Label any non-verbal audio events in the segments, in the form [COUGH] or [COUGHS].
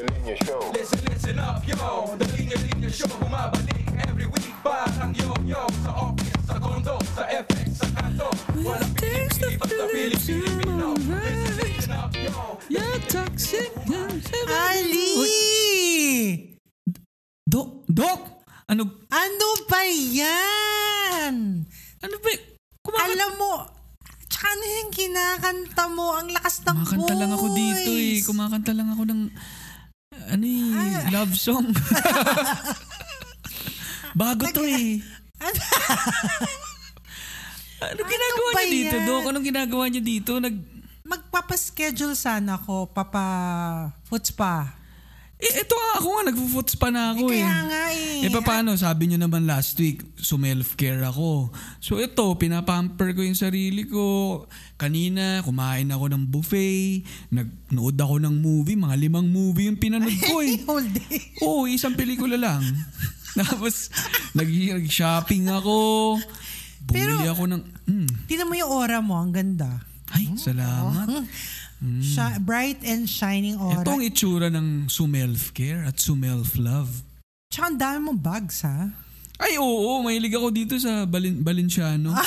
Linya Linya Show. Listen, listen up, yo The Linya Linya Show Bumabalik every week Parang yo-yo Sa office, sa condo, sa FX, sa kanto Walang pinipili, basta Pilipino Listen, listen up, yo Yeah, toxic. Ali! Dok, Dok! Ano, Ano ba yan? ano ba? Kumakanta, Alam mo, tsaka ano yung kinakanta mo? Ang lakas ng kumakanta lang ako dito eh. voice. Kumakanta lang ako ng, ano eh, love song. [LAUGHS] Bago to eh. [LAUGHS] Ano? Ano ginagawa ba niyo dito, yan? Dok? Anong ginagawa niyo dito? Nag, Magpapaschedule sana ako, papa foot spa. Eh, ito nga ako nga, nagpo-foots pa na ako eh. Kaya nga eh. Eh, paano? Sabi nyo naman last week, sumelf-care ako. So, ito, pinapamper ko yung sarili ko. Kanina, kumain ako ng buffet. Nagnood ako ng movie. Mga limang movie yung pinanood ko [LAUGHS] eh. Whole day. Oo, isang pelikula lang. [LAUGHS] Tapos, nag- nag-shopping ako. Bumili Pero- ako ng... Mm, Tingnan mo yung aura mo, ang ganda. ay, salamat. Shi- bright and shining aura. Ito ang itsura ng sumelf-care at sumelf-love. Tsaka ang dami mong bags, ha? Ay, oo. Mahilig ako dito sa Balin- Balenciano. [LAUGHS]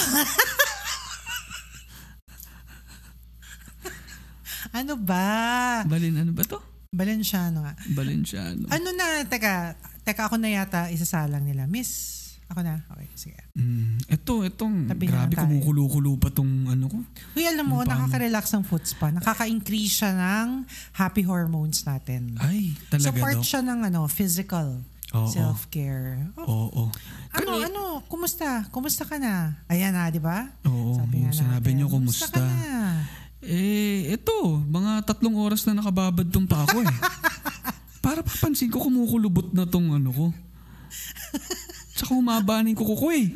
Ano ba? Balin, ano ba to? Balenciano nga. Balenciano. Ano na, teka, teka ako na yata isasalang nila. Miss, ako na. Okay, sige. Mm, ito, itong, Tabi grabe kumukulo-kulo pa tong ano ko. Uy, alam mo, nakaka-relax ang foot spa. Nakaka-increase siya ng happy hormones natin. Ay, so talaga part daw. siya ng ano, physical Oo. self-care. Oh, Oo. ano, ano, kumusta? Kumusta ka na? Ayan na, di ba? Oo, yung sinabi niyo, ka kumusta? na? Eh, ito, mga tatlong oras na nakababad tong pa ako eh. [LAUGHS] Para papansin ko, kumukulubot na tong ano ko. Tsaka humaba na yung kuko ko eh.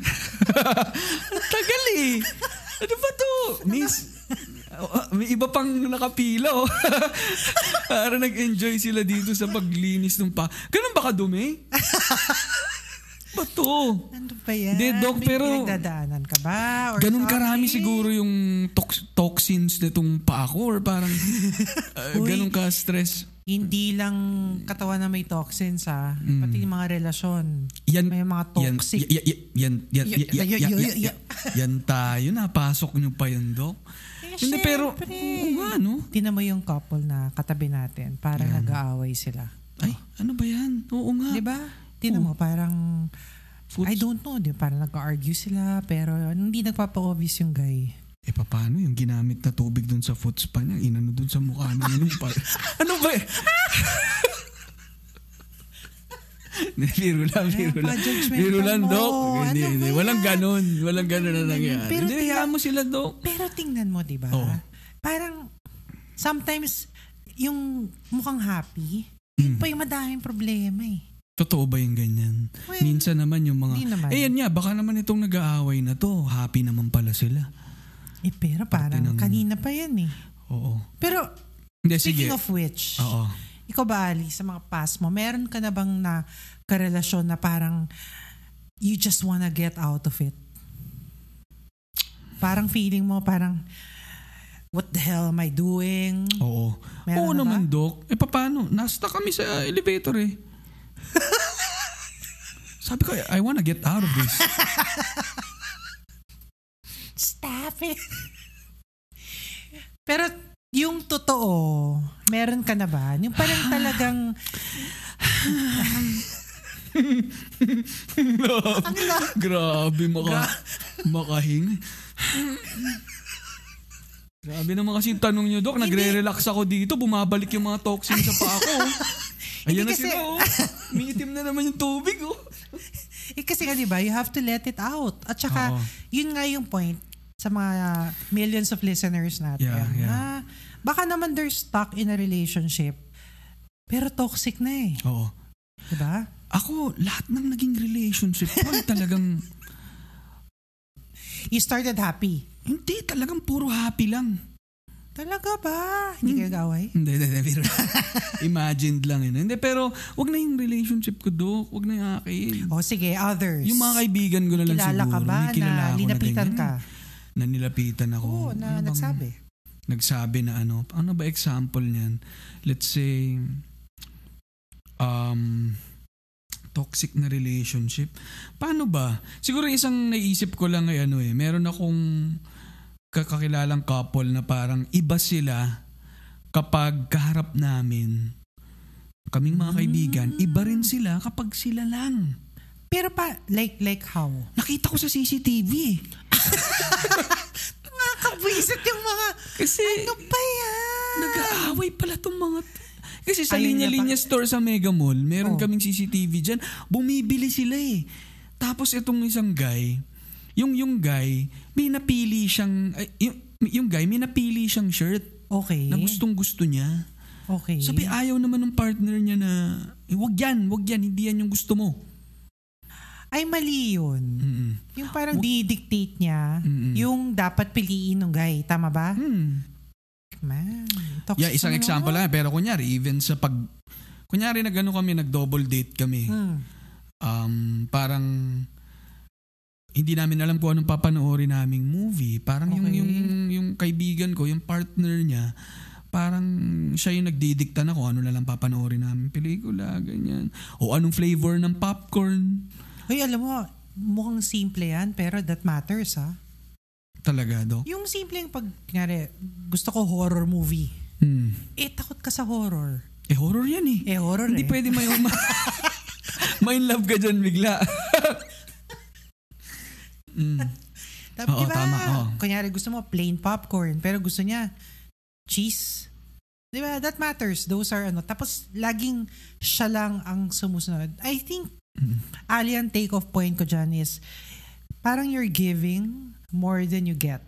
Tagal eh. Ano ba to? Miss, uh, may iba pang nakapila oh. [LAUGHS] Para nag-enjoy sila dito sa paglinis ng pa. Ganun ba kadumi? ba to? Ano ba yan? Hindi, Doc, May pero- pinagdadaanan ka ba? Or Ganun karami something? siguro yung tox- toxins nitong pa ako or parang [LAUGHS] uh, ganun ka-stress. Hindi lang katawan na may toxins ha. Pati yung mga relasyon. Mm. Yan, May mga toxic. yan, yan, yan, yan, yan, yan, y- yan, y- yan, yan tayo, napasok nyo pa yun, Dok. Eh, Hindi, pero, oo nga, no? Tinan mo yung couple na katabi natin. Parang nag-aaway sila. Ay, ano ba yan? Oo nga. Di ba? Tinan mo, parang... Foots- I don't know. Di, parang nag-argue sila pero hindi nagpapa-obvious yung guy. Eh, paano yung ginamit na tubig dun sa foot spa niya? Inano dun sa mukha niya nung pa. [LAUGHS] ano ba eh? [LAUGHS] biro lang, biro lang. Biro lang. Dok. Hindi, Ano hindi. Walang yan? ganon. Walang ganon na nangyari. Pero Hindi, tingnan- hayaan mo sila, Dok. Pero tingnan mo, di ba? Oo. Parang sometimes yung mukhang happy, Mm. yun pa yung madaming problema eh. Totoo ba yung ganyan? Well, Minsan naman yung mga... naman. Eh yan nga, baka naman itong nag-aaway na to. Happy naman pala sila. Eh pero parang ng- kanina pa yan eh. Oo. Pero Hindi, sige. speaking of which, Oo. ikaw ba Ali, sa mga past mo, meron ka na bang na karelasyon na parang you just wanna get out of it? Parang feeling mo parang what the hell am I doing? Oo. Meron Oo na ba? naman, Dok. Eh paano? Nasta kami sa elevator eh. [LAUGHS] Sabi ko, I wanna get out of this. [LAUGHS] Stop it. Pero yung totoo, meron ka na ba? Yung parang talagang Grabe, maka, makahing. Grabe naman kasi yung tanong nyo, Dok. Nagre-relax ako dito. Bumabalik yung mga toxins sa paa ko. Ayan na kasi- sila, oh. Umiitim na naman yung tubig, oh. Eh kasi nga 'di ba, you have to let it out. At saka Oo. yun nga yung point sa mga millions of listeners natin. Yeah, yeah. Na baka naman they're stuck in a relationship pero toxic na eh. 'Di ba? Ako, lahat ng naging relationship ko ay talagang, You started happy. hindi, talagang puro happy lang. Talaga ba? Hindi Hmm. kayo gaway? Hindi, hindi, hindi. Pero, [LAUGHS] imagined lang yun. Hindi, pero wag na yung relationship ko, Dok. Wag na yung akin. O sige, others. Yung mga kaibigan ko na lang Kilala siguro. ka ba kilala na linapitan ganyan. ka? Na nilapitan ako. Oo, na Ano bang- nagsabi. Nagsabi na ano. Ano ba example niyan? Let's say, um, toxic na relationship. Paano ba? Siguro isang naisip ko lang ay ano eh, meron akong kakakilalang couple na parang iba sila kapag kaharap namin kaming mga kaibigan, iba rin sila kapag sila lang. Pero pa, like, like how? Nakita ko sa CCTV. [LAUGHS] Nakakabwisit yung mga, Kasi ano ba yan? nag-aaway pala tong mga t- kasi sa Ayun na linya-linya store sa Mega Mall, meron Oh. kaming CCTV dyan. Bumibili sila eh. Tapos itong isang guy, yung yung guy, may napili siyang, ay, yung, yung guy, may napili siyang shirt Okay. na gustong gusto niya. Okay. Sabi, ayaw naman ng partner niya na, eh, wag yan, wag yan, hindi yan yung gusto mo. Ay, mali yun. Mm-mm. Yung parang di-dictate niya, Mm-mm. yung dapat piliin ng guy. Tama ba? Hmm. Man, Yeah, isang naman example lang. Pero kunyari, even sa pag... Kunyari, nag-ano kami, nag-double date kami. Hmm. um, parang hindi namin alam kung anong papanoorin naming movie. Parang yung, Okay. yung, yung kaibigan ko, yung partner niya, parang siya yung nagdidikta na kung ano na lang papanoorin namin pelikula, ganyan. O anong flavor ng popcorn. Hoy, alam mo, mukhang simple yan, pero that matters, ha? Talaga, Dok. Yung simple yung pag, kunyari, gusto ko horror movie. Hmm. Eh, takot ka sa horror. Eh, horror yan eh. Eh, horror Hindi eh. pwede may uma... [LAUGHS] may love ka dyan bigla. mm. Tapos, Oo, diba, tama, oo. kunyari gusto mo plain popcorn, pero gusto niya cheese. Di ba? That matters. Those are ano. Tapos, laging siya lang ang sumusunod. I think, Mm. Ali, ang take off point ko dyan is, parang you're giving more than you get.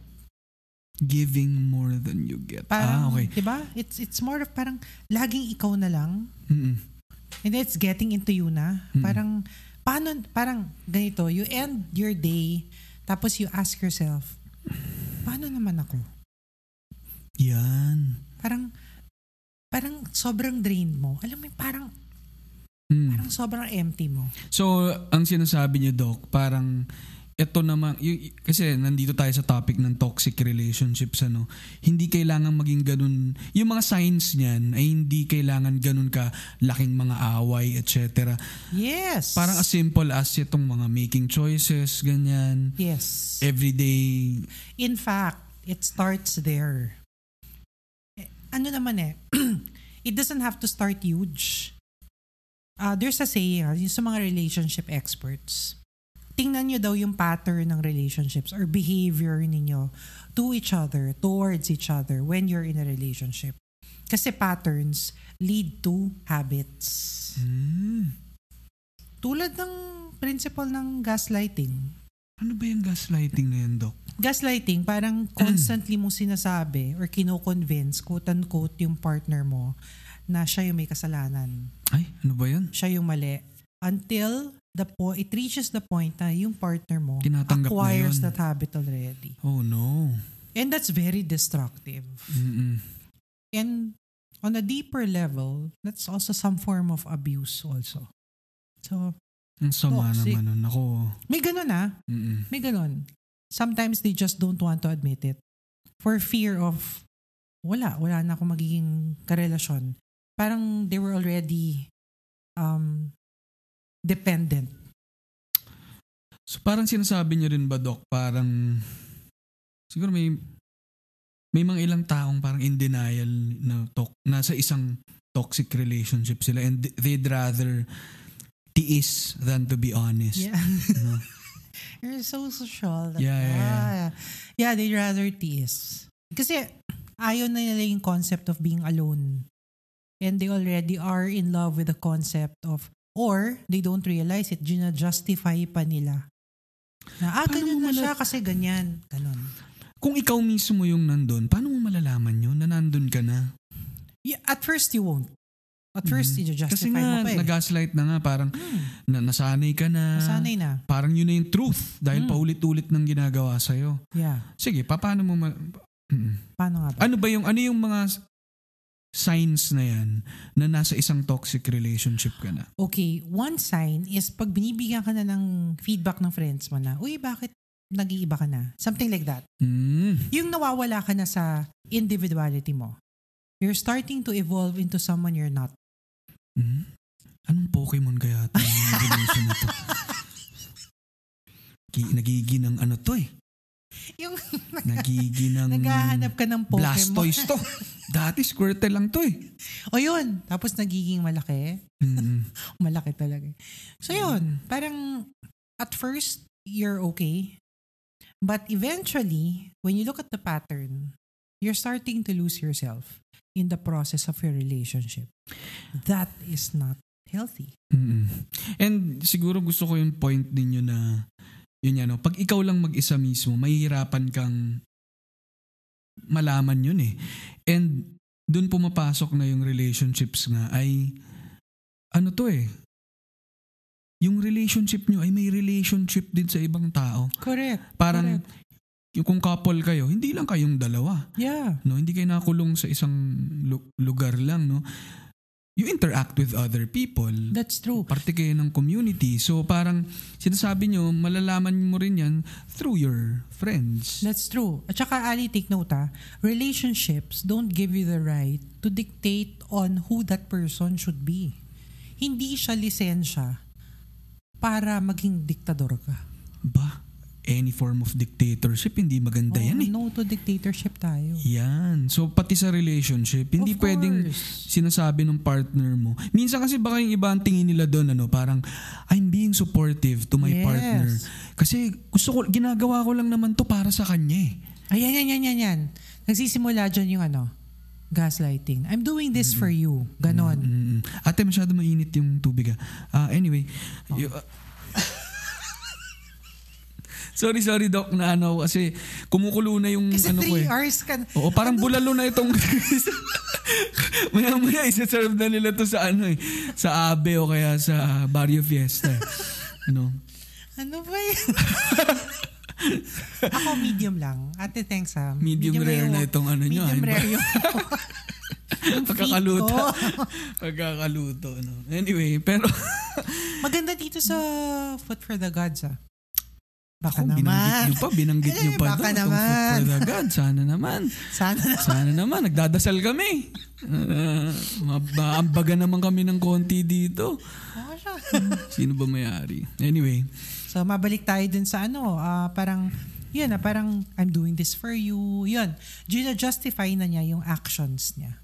Giving more than you get. ah, Parang, okay. di ba? It's, it's more of parang, laging ikaw na lang. Mm-mm. And it's getting into you na. Mm. Parang, paano, parang ganito, you end your day, tapos you ask yourself, paano naman ako? Yan. Parang, parang sobrang drained mo. Alam mo, parang, Mm. parang sobrang empty mo. So, ang sinasabi niyo, Doc, parang ito naman, y- kasi nandito tayo sa topic ng toxic relationships, ano, hindi kailangan maging ganun, yung mga signs niyan ay hindi kailangan ganun ka laking mga away, etc. Yes. Parang as simple as itong mga making choices, ganyan, Yes. everyday, In fact, it starts there. Eh, ano naman eh, [CLEARS THROAT] it doesn't have to start huge. Uh, there's a saying, ah, yung sa mga relationship experts, tingnan nyo daw yung pattern ng relationships or behavior ninyo to each other, towards each other when you're in a relationship. Kasi patterns lead to habits. hmm, Tulad ng principle ng gaslighting. ano ba yung gaslighting na yan, Doc? Gaslighting, parang constantly mo sinasabi or kino-convince, quote-unquote, yung partner mo na siya yung may kasalanan. Ay, ano ba yan? Siya yung mali. Until the po it reaches the point na yung partner mo Tinatanggap na acquires that habit already. Oh no. And that's very destructive. Mm-mm. And on a deeper level, that's also some form of abuse also. So, Ang sama Toxic. naman nun. Ako, may ganun ah. mm May ganun. Sometimes they just don't want to admit it. For fear of, wala, wala na akong magiging karelasyon. Parang they were already um, dependent. So parang sinasabi niyo rin ba, Doc, parang siguro may may mga ilang taong parang in denial na tok, nasa isang toxic relationship sila and they'd rather tiis than to be honest. Yeah. No? [LAUGHS] You're so social. Yeah, yeah, yeah. yeah. Yeah, they'd rather tease. Kasi ayaw na nila yung concept of being alone. And they already are in love with the concept of, or they don't realize it, gina-justify pa nila. Na, ah, Paano ganyan na siya kasi ganyan. Ganon. Kung ikaw mismo yung nandun, paano mo malalaman yun na nandun ka na? Yeah, at first you won't. At first, Mhm. you justify Kasi mo nga, pa eh. nag-gaslight na nga, parang Hmm, na, nasanay ka na. nasanay na. Parang yun na yung truth dahil Mm. paulit-ulit ng ginagawa sa'yo. Yeah. Sige, pa, paano mo ma- Mm. Paano nga ba? Ano ba yung ano yung mga signs na yan na nasa isang toxic relationship ka na? Okay, one sign is pag binibigyan ka na ng feedback ng friends mo na, uy, bakit nag-iiba ka na? Something like that. Mm. Yung nawawala ka na sa individuality mo. You're starting to evolve into someone you're not. Mm. Anong Pokemon kaya ito [LAUGHS] nagiging ng ano to eh. Yung [LAUGHS] Nagiging ng naghahanap ka ng Pokemon. Blastoise to. [LAUGHS] Dati Squirtle lang to eh. O yun. Tapos nagiging malaki. Mm. [LAUGHS] Malaki talaga. So yun. Parang at first, you're okay. But eventually, when you look at the pattern, you're starting to lose yourself in the process of your relationship. That is not healthy. Mm-mm. And siguro gusto ko yung point ninyo na yun yan, no? pag ikaw lang mag-isa mismo, mahihirapan kang malaman yun eh. And dun pumapasok na yung relationships nga ay ano to eh, yung relationship nyo ay may relationship din sa ibang tao. Correct. Parang Correct. yung kung couple kayo, hindi lang kayong dalawa. Yeah. No, hindi kayo nakulong sa isang lu- lugar lang, no. You interact with other people. That's true. parte kayo ng community. So parang sinasabi nyo, malalaman mo rin yan through your friends. That's true. At saka, Ali, take note ha, relationships don't give you the right to dictate on who that person should be. Hindi siya lisensya para maging diktador ka. Ba? Any form of dictatorship, hindi maganda Oh, yan eh. No to dictatorship tayo. Yan. So pati sa relationship, hindi Of pwedeng course. sinasabi ng partner mo. Minsan kasi baka yung iba ang tingin nila doon, ano, parang, I'm being supportive to my Yes. partner. Kasi gusto ko, ginagawa ko lang naman to para sa kanya eh. Ayan, yan, yan, yan, yan. Nagsisimula dyan yung ano, gaslighting. I'm doing this for you. Ganon. Mm. Ate, masyado mainit yung tubig ah. Ah, anyway. Oh. y- ah, [LAUGHS] sorry, sorry Doc na ano kasi kumukulo na yung Kasi ano ko eh. hours ka. Oo, parang bulalo na itong [LAUGHS] maya maya isa-serve na nila to sa ano eh, sa Abe o kaya sa Barrio Fiesta. Ano? Ano ba yun? [LAUGHS] Ako medium lang. Ate, thanks ha. Medium rare yung- na itong ano nyo, Medium ba? rare yung, [LAUGHS] Pagkakaluto. Pagkakaluto. No? Anyway, pero Maganda dito sa Foot for the Gods ah. Baka Ako, binanggit naman. nyo pa, binanggit Eh, nyo pa baka. Itong naman. food for the God. Sana naman. Sana na. Sana naman, nagdadasal kami. Uh, maambaga naman kami ng konti dito. Sino ba may-ari? Anyway, So mabalik tayo dun sa ano, ah, parang, yun ah, parang I'm doing this for you. Yun. Gina-justify na niya yung actions niya.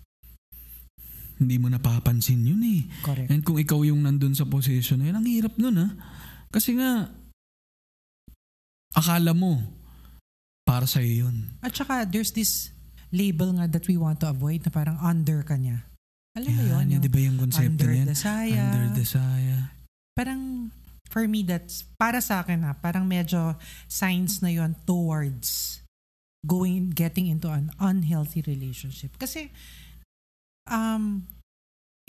hindi mo napapansin yun eh. Correct. And kung ikaw yung nandun sa position na yun, ang hirap nun ah. Kasi nga, akala mo, para sa'yo yun. At saka there's this label nga that we want to avoid na parang under ka niya. Alam mo yun? Yung di ba yung konsepto under na yan? the saya. Under the saya. Parang for me that's para sa akin ha, parang medyo signs na yon towards going getting into an unhealthy relationship. Kasi um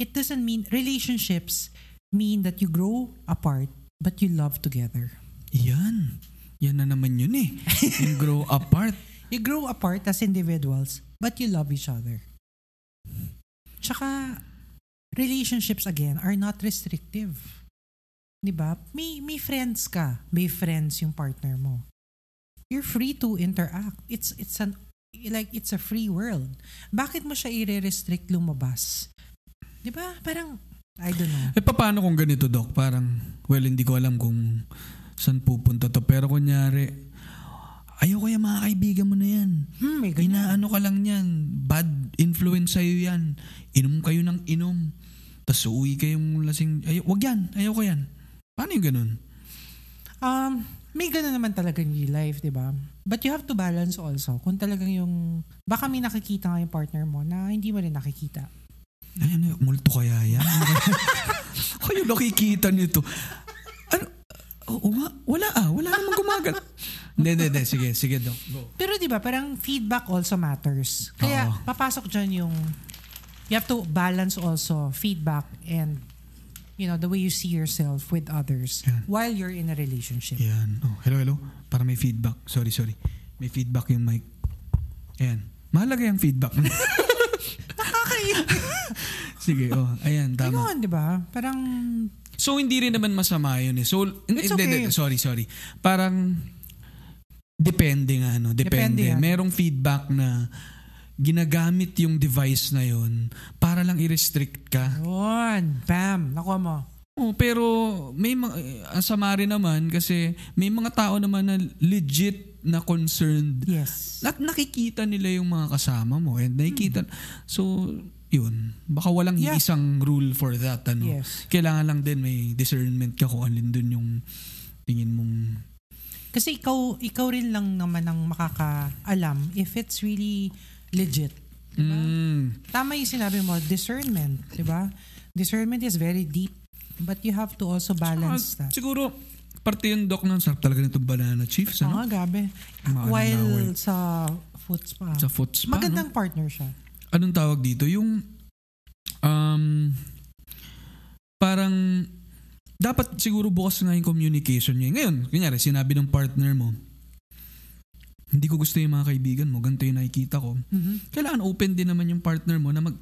it doesn't mean relationships mean that you grow apart but you love together. Yan. Yan na naman yun eh. [LAUGHS] yung grow apart. You grow apart as individuals but you love each other. Tsaka relationships again are not restrictive. 'Di ba? May may friends ka, may friends yung partner mo. You're free to interact. It's it's an like it's a free world. Bakit mo siya i-restrict lumabas? 'Di ba? Parang I don't know. Eh, paano kung ganito, Doc? Parang, well, hindi ko alam kung saan pupunta to. Pero kunyari, ayaw kaya mga kaibigan mo na yan. Hmm, may ganyan. Inaano ka lang yan. Bad influence sa'yo yan. Inom kayo ng inom. Tapos uwi kayong lasing. Ayaw, wag yan. Ayaw ko yan. Paano yung ganun? Um, may gano'n naman talaga real life, di ba? But you have to balance also. Kung talagang yung, baka may nakikita nga yung partner mo na hindi mo rin nakikita. Ay, ano, multo kaya yan? Kayo [LAUGHS] nakikita nito. Nga. Wala ah. Wala namang gumagal. [LAUGHS] Hindi, hindi, hindi. Sige, sige, Doc. Go. Pero di ba, parang feedback also matters. Kaya Oo. papasok dyan yung, you have to balance also feedback and you know, the way you see yourself with others Yan. while you're in a relationship. Yan. Oh, hello, hello. Para may feedback. Sorry, sorry. May feedback yung mic. Ayan. Mahalaga yung feedback. [LAUGHS] Sige, oh. Ayan, tama. Ayun, di ba? Parang, So, hindi rin naman masama yun eh. So, It's okay. sorry, sorry. Parang, depende nga, ano. Depende. Depende. Merong feedback na ginagamit yung device na yon para lang i-restrict ka. Yun. Bam. Nakuha mo. Oh, pero may mga ang sama rin naman kasi may mga tao naman na legit na concerned Yes. at nakikita nila yung mga kasama mo and nakikita so yun baka walang Yeah. isang rule for that ano Yes. kailangan lang din may discernment ka kung alin dun yung tingin mong Kasi ikaw, ikaw rin lang naman ang makakaalam if it's really legit. mm, Tama yung sinabi mo, discernment, di ba? Discernment is very deep. But you have to also balance ah, that. siguro parte yung doc ng sarap talaga nitong banana chiefs Oo ano? nga, gabi. Maano While sa foot spa. sa foot spa no? Magandang partner siya. Anong tawag dito? Yung um parang dapat siguro bukas nga yung communication niya. Ngayon, kunyari, sinabi ng partner mo, hindi ko gusto yung mga kaibigan mo, ganito yung nakikita ko. Mhm. Kailangan open din naman yung partner mo na mag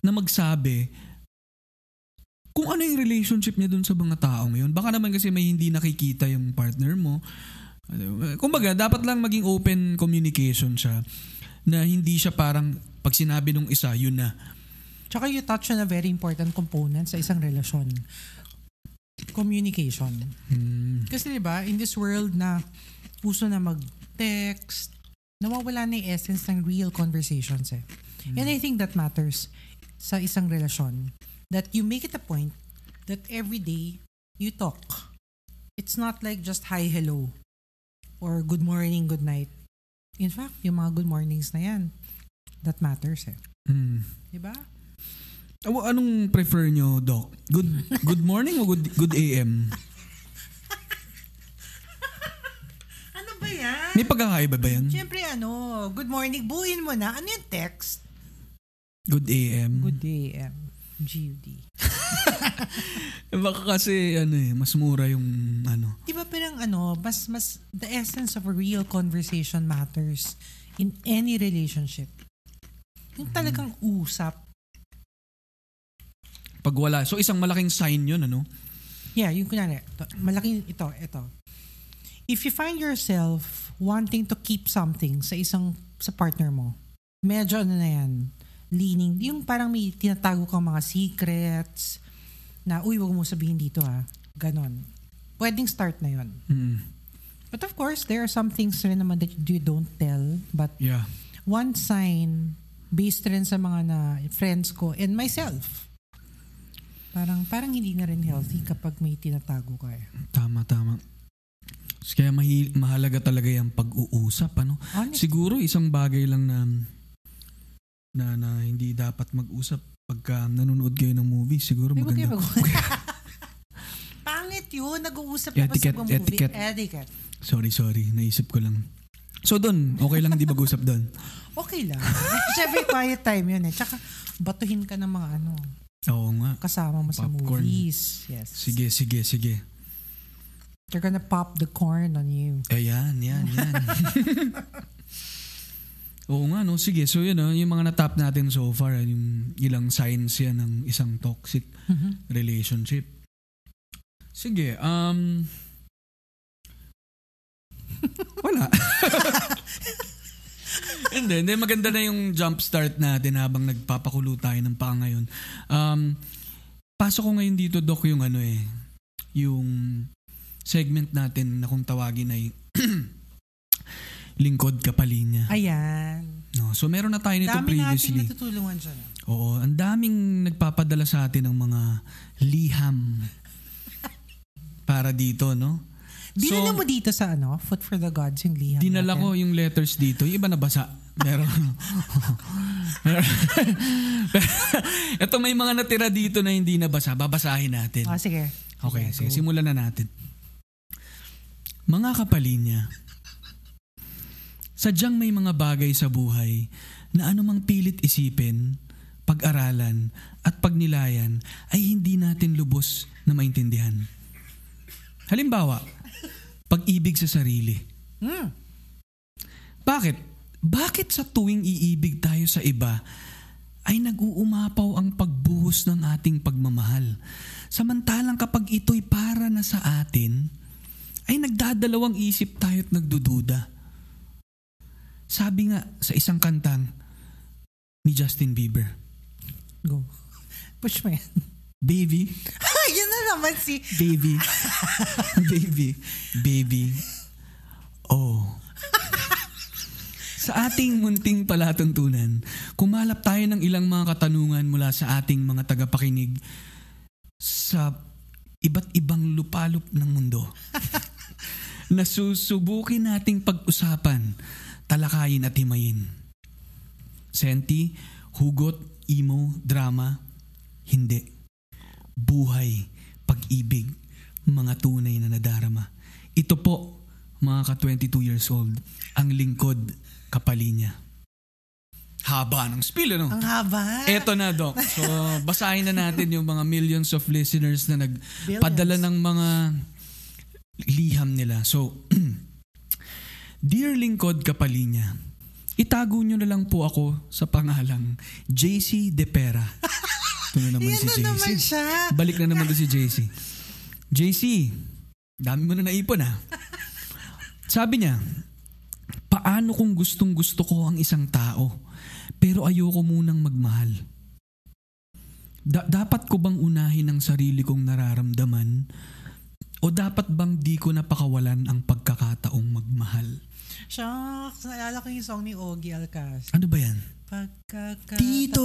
na magsabi kung ano yung relationship niya dun sa mga taong yun. Baka naman kasi may hindi nakikita yung partner mo. Kumbaga, dapat lang maging open communication siya na hindi siya parang pag sinabi nung isa, yun na. Tsaka you touch on a very important component sa isang relasyon. Communication. Hmm. Kasi di ba in this world na uso na mag-text, nawawala na yung essence ng real conversations eh. And I think that matters sa isang relasyon. That you make it a point that every day you talk. It's not like just hi, hello, or good morning, good night. In fact, yung mga good mornings na yan, that matters eh. Hmm. Di ba? Anong prefer nyo, Doc? Good good morning o good, good AM? [LAUGHS] Ano ba yan? May pagkakaiba ba yan? Siyempre ano, good morning, buuin mo na. Ano yung text? Good AM? Good day, M. GUD. [LAUGHS] Baka kasi ano eh, mas mura yung ano. Di ba parang ano, mas, mas, the essence of a real conversation matters in any relationship. Yung talagang usap. Pag wala. So isang malaking sign yun, ano? Yeah, yung kunyari, to, malaking ito, ito. If you find yourself wanting to keep something sa isang, sa partner mo, medyo ano na yan, leaning, yung parang may tinatago kang mga secrets, na, uy, wag mo sabihin dito ha. Ganon. Pwedeng start na yon. Mm. But of course, there are some things rin naman that you don't tell. But Yeah. one sign, based rin sa mga na friends ko and myself, parang parang hindi na rin healthy kapag may tinatago ka eh. Tama, tama. Kaya mahi- mahalaga talaga yung pag-uusap, ano? Honest. Siguro isang bagay lang na na, na hindi dapat mag-usap pagka nanonood kayo ng movie. Siguro Ay, maganda. mag- [LAUGHS] Pangit yun. Nag-uusap na Etiquette, sa movie. etiquette. Etiquette. Sorry, sorry. Naisip ko lang. So doon, okay lang di mag-usap doon. [LAUGHS] Okay lang. Siyempre, quiet time yun eh. Tsaka, batuhin ka ng mga ano, Oo nga. kasama mo sa Popcorn. movies. Yes. Sige, sige, sige. They're gonna pop the corn on you. Ayan, yan, yan. [LAUGHS] [LAUGHS] Oo nga, no? Sige, so yun, no? yung mga natap natin so far, yung ilang signs yan ng isang toxic Mhm. relationship. Sige, um... Wala. [LAUGHS] hindi, hindi. Maganda na yung jump start natin habang nagpapakulo tayo ng paa ngayon. Um, pasok ko ngayon dito, Doc, yung ano eh, yung segment natin na kung tawagin ay [CLEARS THROAT] lingkod kapalinya. Ayan. No, so meron na tayo nito Dami nating previously. natutulungan dyan. ah. Oo, ang daming nagpapadala sa atin ng mga liham [LAUGHS] para dito, no? Dinala mo dito sa ano, Foot for the Gods yung liham Dinala natin. ko yung letters dito. Yung iba nabasa. Meron. [LAUGHS] Ito may mga natira dito na hindi nabasa. Babasahin natin. Ah, sige. Okay, sige, go. simulan na natin. Mga kapalinya, sadyang may mga bagay sa buhay na anumang pilit isipin, pag-aralan, at pagnilayan ay hindi natin lubos na maintindihan. Halimbawa, pag-ibig sa sarili. Hmm. Bakit? Bakit sa tuwing iibig tayo sa iba ay nag-uumapaw ang pagbuhos ng ating pagmamahal? Samantalang kapag ito'y para na sa atin, ay nagdadalawang isip tayo at nagdududa. Sabi nga sa isang kantang, ni Justin Bieber. Go. Push mo yan. Baby, [LAUGHS] naman si... baby, [LAUGHS] baby, baby. Oh. Sa ating munting palatuntunan, kumalap tayo ng ilang mga katanungan mula sa ating mga tagapakinig sa iba't ibang lupalop ng mundo. [LAUGHS] na susubukin nating pag-usapan, talakayin at himayin. Senti, hugot, emo, drama, hindi. Buhay, pag-ibig, mga tunay na nadarama. Ito po, mga ka-22 years old, ang lingkod kapalinya. Haba ng spiel, ano? Ang haba. Eto na, Doc. So, basahin na natin yung mga millions of listeners na nagpadala ng mga liham nila. So, [CLEARS THROAT] Dear Lingkod Kapalinya, itago nyo na lang po ako sa pangalang JC De Pera. [LAUGHS] Ito na naman Yan si na JC. naman siya. Balik na naman to si JC. JC, dami mo na naipon ha. Sabi niya, paano kung gustong gusto ko ang isang tao pero ayoko munang magmahal? Da- dapat ko bang unahin ang sarili kong nararamdaman o dapat bang di ko napakawalan ang pagkakataong magmahal? Shucks, naalala ko yung song ni Ogie Alcaz. Ano ba yan? Pagkakata... Dito,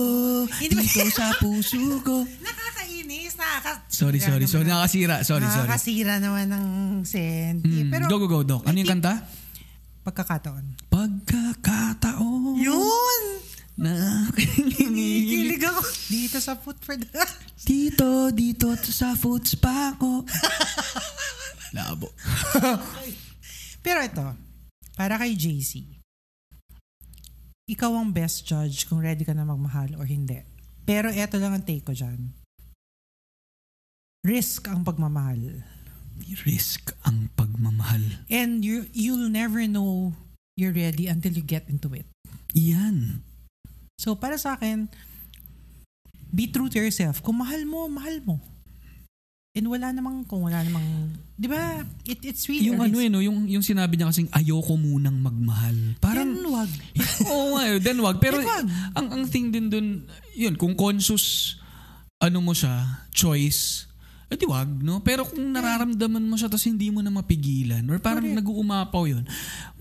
dito sa [LAUGHS] puso ko. Nakakainis. Nakaka... Sorry, sorry, sorry. Nakasira. Sorry, sorry. Nakakasira naman ng senti. Hmm, Pero go, go, go, Doc. Ano yung kanta? pagkakataon. Pagkakataon Yun! na kinikilig Kilig ako. [LAUGHS] Dito sa foot for the... dito, dito sa foots pa ako. Labo. [LAUGHS] Pero ito, para kay JC, ikaw ang best judge kung ready ka na magmahal or hindi. Pero ito lang ang take ko dyan. Risk ang pagmamahal. Risk ang pagmamahal. And you, you'll never know you're ready until you get into it. Yan. So para sa akin, be true to yourself. Kung mahal mo, mahal mo. And wala namang, kung wala namang, di ba, it, it's really Yung ano eh, no? yung, yung sinabi niya kasing ayoko munang magmahal. Parang, Then wag. [LAUGHS] oo nga eh, then wag. Pero Then wag. ang, ang thing din dun, yun, kung conscious, ano mo siya, choice, eh di wag, no? Pero kung nararamdaman mo siya tapos hindi mo na mapigilan or parang Correct. nag-uumapaw yun,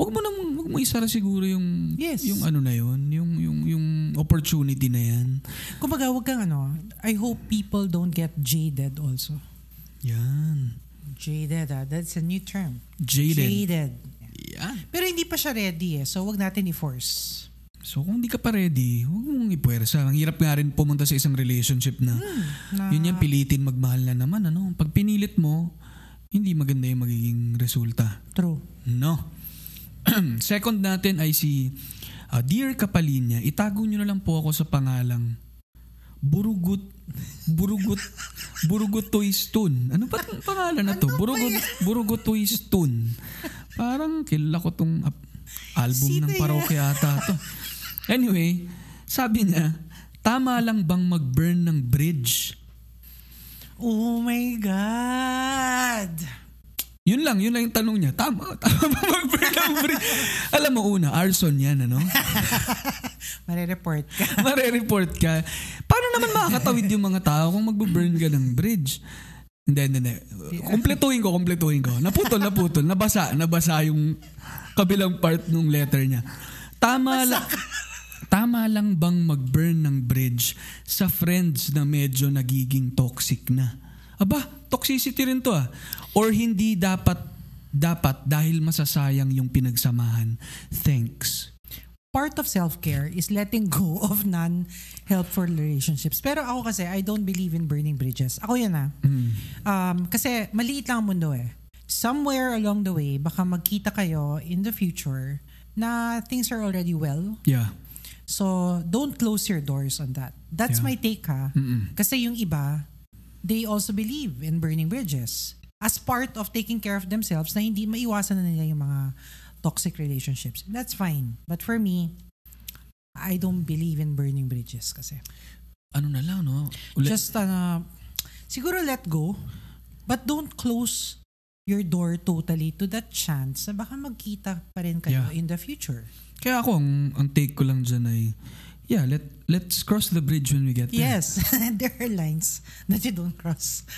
wag mo na, wag mo isara siguro yung, Yes. yung ano na yun, yung, yung, yung opportunity na yan. Kumbaga, wag kang ano, I hope people don't get jaded also. Yan. Jaded, ah. That's a new term. Jaded. Jaded. Yan. Pero hindi pa siya ready eh. So, wag natin i-force. So kung di ka pa ready, huwag mong ipuwersa. Ang hirap nga rin pumunta sa isang relationship na, Na, yun yan, pilitin magmahal na naman. Ano? Pag pinilit mo, hindi maganda yung magiging resulta. True. No. [CLEARS THROAT] Second natin ay si uh, Dear Kapalinya. Itago nyo na lang po ako sa pangalang Burugut Burugut Burugut Toystun. Ano ba itong pangalan na to? Burugut Burugut Toystun. Parang kilala ko tong album Sino ng parokya ata to. Anyway, sabi niya, tama lang bang mag-burn ng bridge? Oh my God! Yun lang, yun lang yung tanong niya. Tama, [LAUGHS] tama ba mag-burn ng bridge? Alam mo una, arson yan, ano? [LAUGHS] Marireport ka. [LAUGHS] Mare-report ka. Paano naman makakatawid yung mga tao kung mag-burn ka ng bridge? Hindi, hindi, hindi. Kompletuhin ko, kompletuhin ko. Naputol, naputol. Nabasa, nabasa yung kabilang part ng letter niya. Tama lang. Tama lang bang mag-burn ng bridge sa friends na medyo nagiging toxic na? Aba, toxicity rin to ah. Or hindi dapat dapat dahil masasayang yung pinagsamahan. Thanks. Part of self-care is letting go of non-helpful relationships. Pero ako kasi, I don't believe in burning bridges. Ako yan ah. Mm. Um, kasi maliit lang ang mundo eh. Somewhere along the way, baka magkita kayo in the future na things are already well. Yeah. So, don't close your doors on that. That's Yeah. my take ha. Mm-mm. Kasi yung iba, they also believe in burning bridges as part of taking care of themselves na hindi maiwasan na nila yung mga toxic relationships. That's fine. But for me, I don't believe in burning bridges kasi. Ano na lang, no? Uli- Just, uh, siguro let go, but don't close your door totally to that chance na baka magkita pa rin kayo Yeah. in the future. Kaya ako, ang, ang take ko lang dyan ay, Yeah, let let's cross the bridge when we get there. Yes, [LAUGHS] there are lines that you don't cross. [LAUGHS]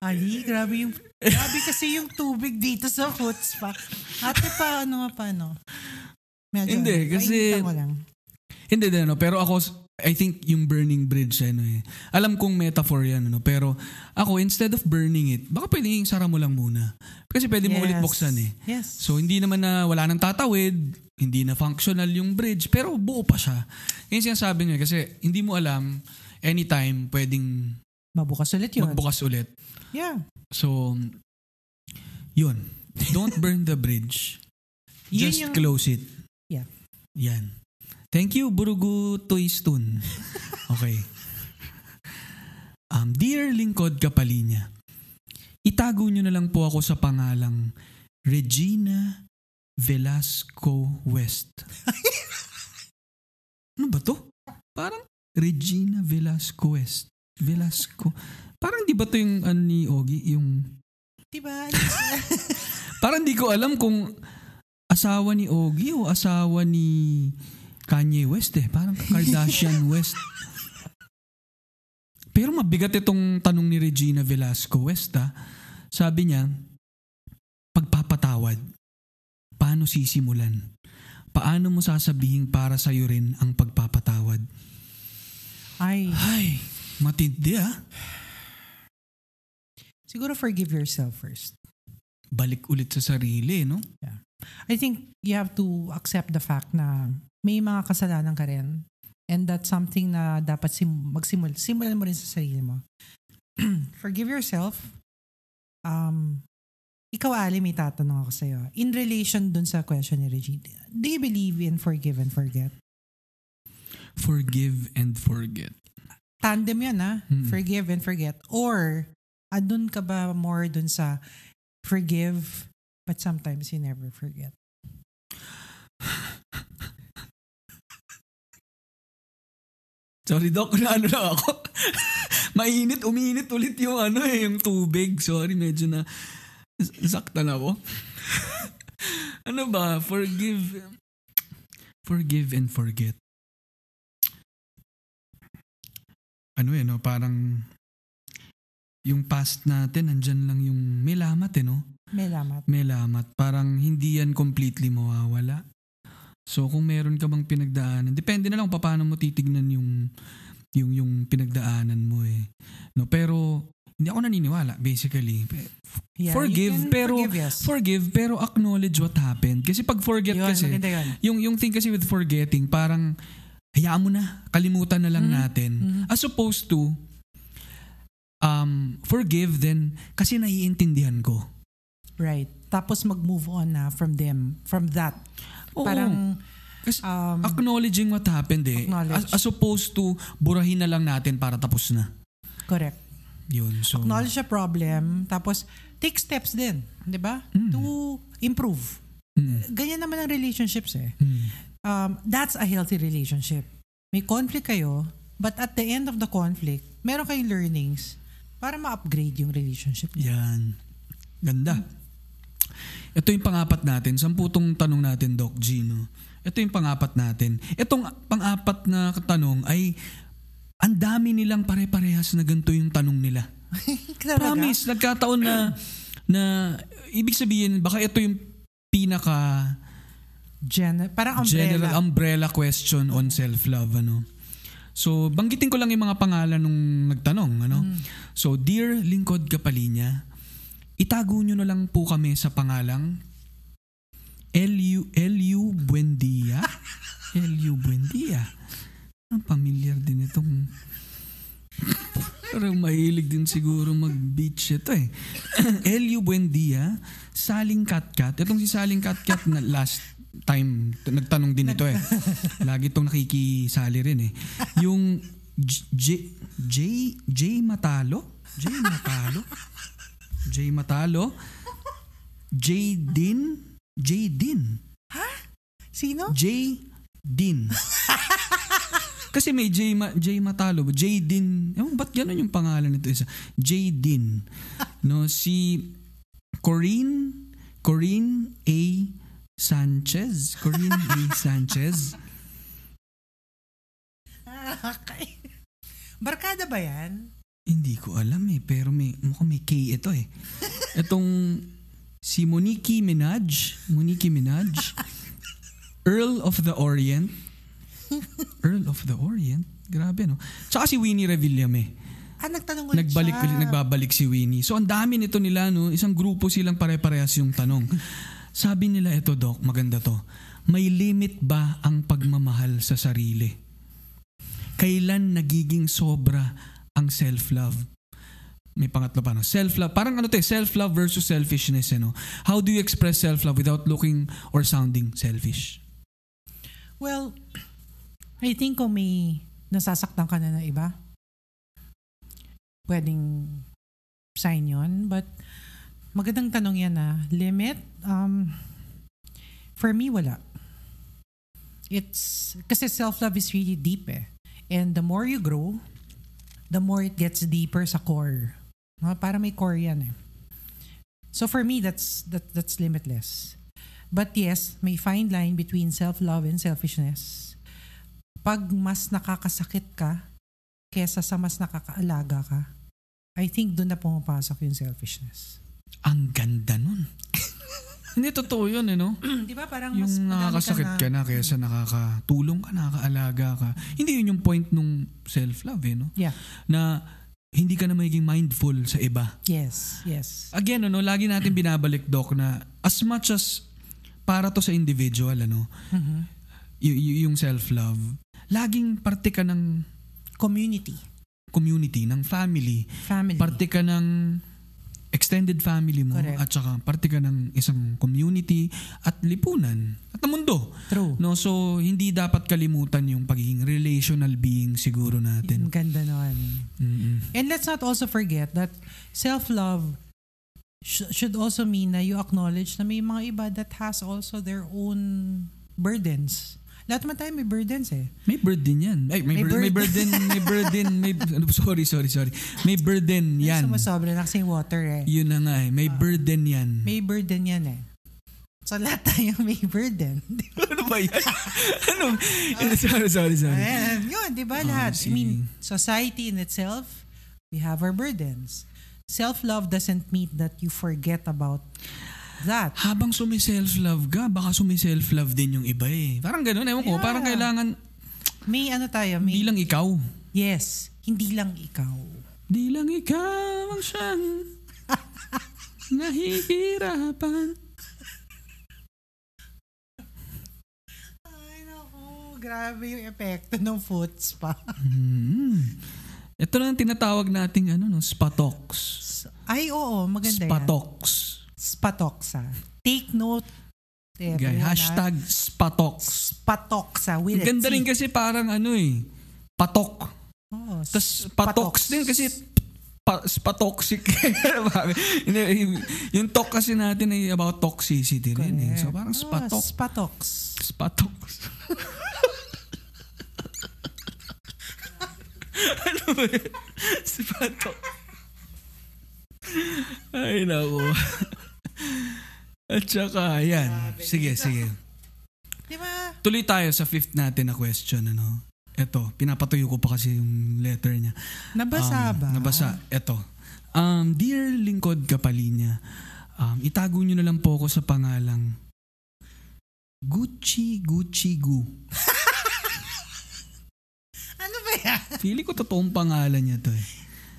Ali, grabe yung grabe kasi yung tubig dito sa foot spa. Ate pa ano pa ano? Medyo, Hindi, kasi-. Hindi din, ano, pero ako, I think yung burning bridge, ano eh. Alam kong metaphor yan, ano, pero ako, instead of burning it, baka pwedeng sara mo lang muna. Kasi pwede mo ulit Yes. buksan eh. Yes. So, hindi naman na wala nang tatawid, hindi na functional yung bridge, pero buo pa siya. Yung sinasabi niya, kasi hindi mo alam, anytime pwedeng Mabukas ulit yun. magbukas ulit. Yeah. So, yun. Don't burn the bridge. Yun Just yung- close it. Yeah. Yan. Thank you, Burugu Toystun. [LAUGHS] Okay. Um, dear Lingkod Kapalinya, itago nyo na lang po ako sa pangalang Regina Velasco West. [LAUGHS] ano ba to? Parang Regina Velasco West. Velasco. Parang di ba to yung ano ni Ogie? Yung Diba? [LAUGHS] Parang di ko alam kung asawa ni Ogie o asawa ni Kanye West eh. Parang Kardashian [LAUGHS] West. Pero mabigat itong tanong ni Regina Velasco West ha. Sabi niya, pagpapatawad, paano sisimulan? Paano mo sasabihin para sa'yo rin ang pagpapatawad? Ay, Ay, matindi ah. siguro forgive yourself first. Balik ulit sa sarili, no? I think you have to accept the fact na may mga kasalanan ka rin. And that's something na dapat sim- magsimul simulan mo rin sa sarili mo. [CLEARS THROAT] Forgive yourself. Um, ikaw, Ali, may tatanong ako sa'yo. In relation dun sa question ni Regina, do you believe in forgive and forget? Forgive and forget. Tandem yan, ha? Mm. Forgive and forget. Or, andun ka ba more dun sa forgive, but sometimes you never forget? Sorry, Doc. Na [LAUGHS] ano lang ako. [LAUGHS] Mainit, uminit ulit yung ano eh, yung tubig. Sorry, medyo na saktan ako. [LAUGHS] ano ba? Forgive. Forgive and forget. Ano eh, no? Parang yung past natin, nandyan lang yung may lamat eh, no? May lamat. May lamat. Parang hindi yan completely mawawala. So kung meron ka bang pinagdaanan, depende na lang paano mo titignan yung yung yung pinagdaanan mo eh. No, pero hindi ako naniniwala basically. Yeah, forgive pero forgive, yes. forgive pero acknowledge what happened. Kasi pag forget Yun, kasi yun. yung yung thing kasi with forgetting parang hayaan mo na, kalimutan na lang Mhm. natin. Mhm. As opposed to um forgive then kasi naiintindihan ko. Right. Tapos mag-move on na from them, from that. Oo. Parang, Kasi um, acknowledging what happened eh. As, as opposed to burahin na lang natin para tapos na. correct. Yun. So, Acknowledge the problem, tapos take steps din, di ba? Mm. To improve. Mm, Ganyan naman ang relationships eh. mm, Um, that's a healthy relationship. May conflict kayo, but at the end of the conflict, meron kayong learnings para ma-upgrade yung relationship. niyo. yan. Ganda. Ito yung pangapat natin. Samputong tanong natin, Doc Gino. Ito yung pangapat natin. Itong pangapat na tanong ay ang dami nilang pare-parehas na ganito yung tanong nila. [LAUGHS] Promise, nagkataon na na ibig sabihin baka ito yung pinaka Gen- parang umbrella. general umbrella question on self-love ano. So, banggitin ko lang yung mga pangalan nung nagtanong ano. Mm. So, dear Lingkod Kapalinya, itago nyo na lang po kami sa pangalang L.U. L.U. Buendia. [LAUGHS] L.U. Buendia. Ang familiar din itong Parang mahilig din siguro mag-beach ito eh. [COUGHS] L.U. Buendia, Saling Katkat. Itong si Saling Katkat na last time t- nagtanong din ito eh. [LAUGHS] Lagi itong nakikisali rin eh. Yung J, J, J, J Matalo? J Matalo? [LAUGHS] J Matalo? J Din? J Din? Sino? J Din. [LAUGHS] Kasi may J, Ma, J Matalo, J Din. Ewan, ba't gano'n yung pangalan nito isa? J Din. No, si Corinne, Corinne A. Sanchez. Corinne A. [LAUGHS] Sanchez. Okay. Barkada ba yan? Hindi ko alam eh, pero may, mukhang may K ito eh. [LAUGHS] Itong si Monique Minaj, Monique Minaj, Earl of the Orient. [LAUGHS] Earl of the Orient? Grabe no. Tsaka si Winnie Revillame. Ah, nagtanong ulit Nagbalik siya. ulit, nagbabalik si Winnie. So ang dami nito nila no, isang grupo silang pare-parehas yung tanong. Sabi nila ito, Doc, maganda to. May limit ba ang pagmamahal sa sarili? Kailan nagiging sobra ang self-love? May pangatlo pa, no? Self-love. Parang ano to eh, self-love versus selfishness, eh, no? How do you express self-love without looking or sounding selfish? Well, I think kung may nasasaktan ka na na iba, pwedeng sign yon But magandang tanong yan na limit, um, for me, wala. It's, kasi self-love is really deep eh. And the more you grow, the more it gets deeper sa core. No? Para may core yan eh. So for me, that's that that's limitless. But yes, may fine line between self-love and selfishness. Pag mas nakakasakit ka kesa sa mas nakakaalaga ka, I think doon na pumapasok yung selfishness. Ang ganda nun. [LAUGHS] [LAUGHS] Hindi totoo yun, eh, no? [CLEARS THROAT] Di ba parang mas yung madami nakakasakit ka na kaysa nakakatulong ka, nakakaalaga ka. Hindi yun yung point nung self-love, eh, no? Yeah. Na hindi ka na magiging mindful sa iba. Yes, yes. Again, ano, lagi natin binabalik, Doc, na as much as para to sa individual, ano, Mhm. y- y- yung self-love, laging parte ka ng Community, community, ng family, family. parte ka ng extended family mo Correct. at saka parte ka ng isang community at lipunan at ang mundo. True. No, so hindi dapat kalimutan yung pagiging relational being siguro Ang natin. ganda nun. Mm-mm. And let's not also forget that self-love sh- should also mean na you acknowledge na may mga iba that has also their own burdens. Lahat naman tayo may burdens eh. May burden yan. Ay, may, May bur- may burden, may burden, may [LAUGHS] ano, sorry, sorry, sorry. May burden yan. Sumasobra na kasi water eh. Yun na nga eh. May burden yan. May burden yan eh. So lahat tayo may burden. [LAUGHS] ano ba yan? [LAUGHS] ano? sorry, sorry, sorry. Ayan, yun, di ba Oh, lahat? I mean, society in itself, we have our burdens. Self-love doesn't mean that you forget about that. Habang sumi-self-love ka, baka sumi-self-love din yung iba eh. Parang ganun, ewan ko. Yeah. Parang kailangan, May ano tayo, hindi may... lang ikaw. Yes, hindi lang ikaw. Di lang ikaw ang siyang [LAUGHS] nahihirapan. Ay, naku. Grabe yung epekto ng foot spa. Hmm. Ito lang ang tinatawag nating ano, no, spatox. Ay, oo. Maganda yan. Spatox. Spatoxa. Take note. Everyone, ha? hashtag spatox. Spatoxa with Ang ganda rin kasi parang ano eh, patok. Oo, Tapos patox din kasi pa, spatoxic. [LAUGHS] Yung talk kasi natin ay about toxicity rin eh. So parang spatok. spatox. Spatox. [LAUGHS] ano ba yun? Spatok. Ay, naku. At saka, yan. Sige, sige. Di ba? Tuloy tayo sa fifth natin na question. Ano? Ito, pinapatuyo ko pa kasi yung letter niya. Nabasa Um, ba? Nabasa. Ito. Um, Dear Lingkod Kapalinya, um, itago nyo na lang po ako sa pangalang Gucci Gucci Gu. [LAUGHS] Ano ba yan? Feeling ko totoong pangalan niya to eh.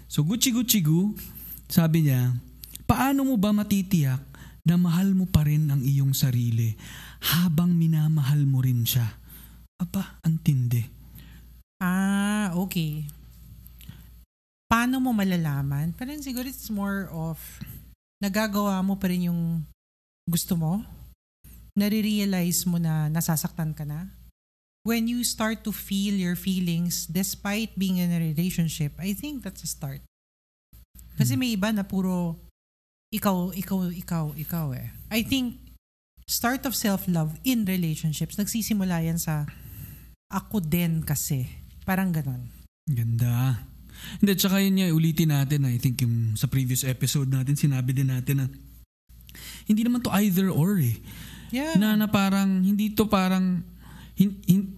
So Gucci Gucci Gu, sabi niya, paano mo ba matitiyak na mahal mo pa rin ang iyong sarili habang minamahal mo rin siya? Aba, antindi. Ah, okay. Paano mo malalaman? Parang siguro it's more of nagagawa mo pa rin yung gusto mo? Nare-realize mo na nasasaktan ka na? When you start to feel your feelings despite being in a relationship, I think that's a start. Kasi may iba na puro ikaw, ikaw, ikaw, ikaw eh. I think start of self-love in relationships, nagsisimula yan sa ako din kasi. Parang ganon. Ganda. Hindi, tsaka yun nga, ulitin natin. I think yung sa previous episode natin, sinabi din natin na hindi naman to either or eh. Yeah. Na, na parang, hindi to parang, hin, hin-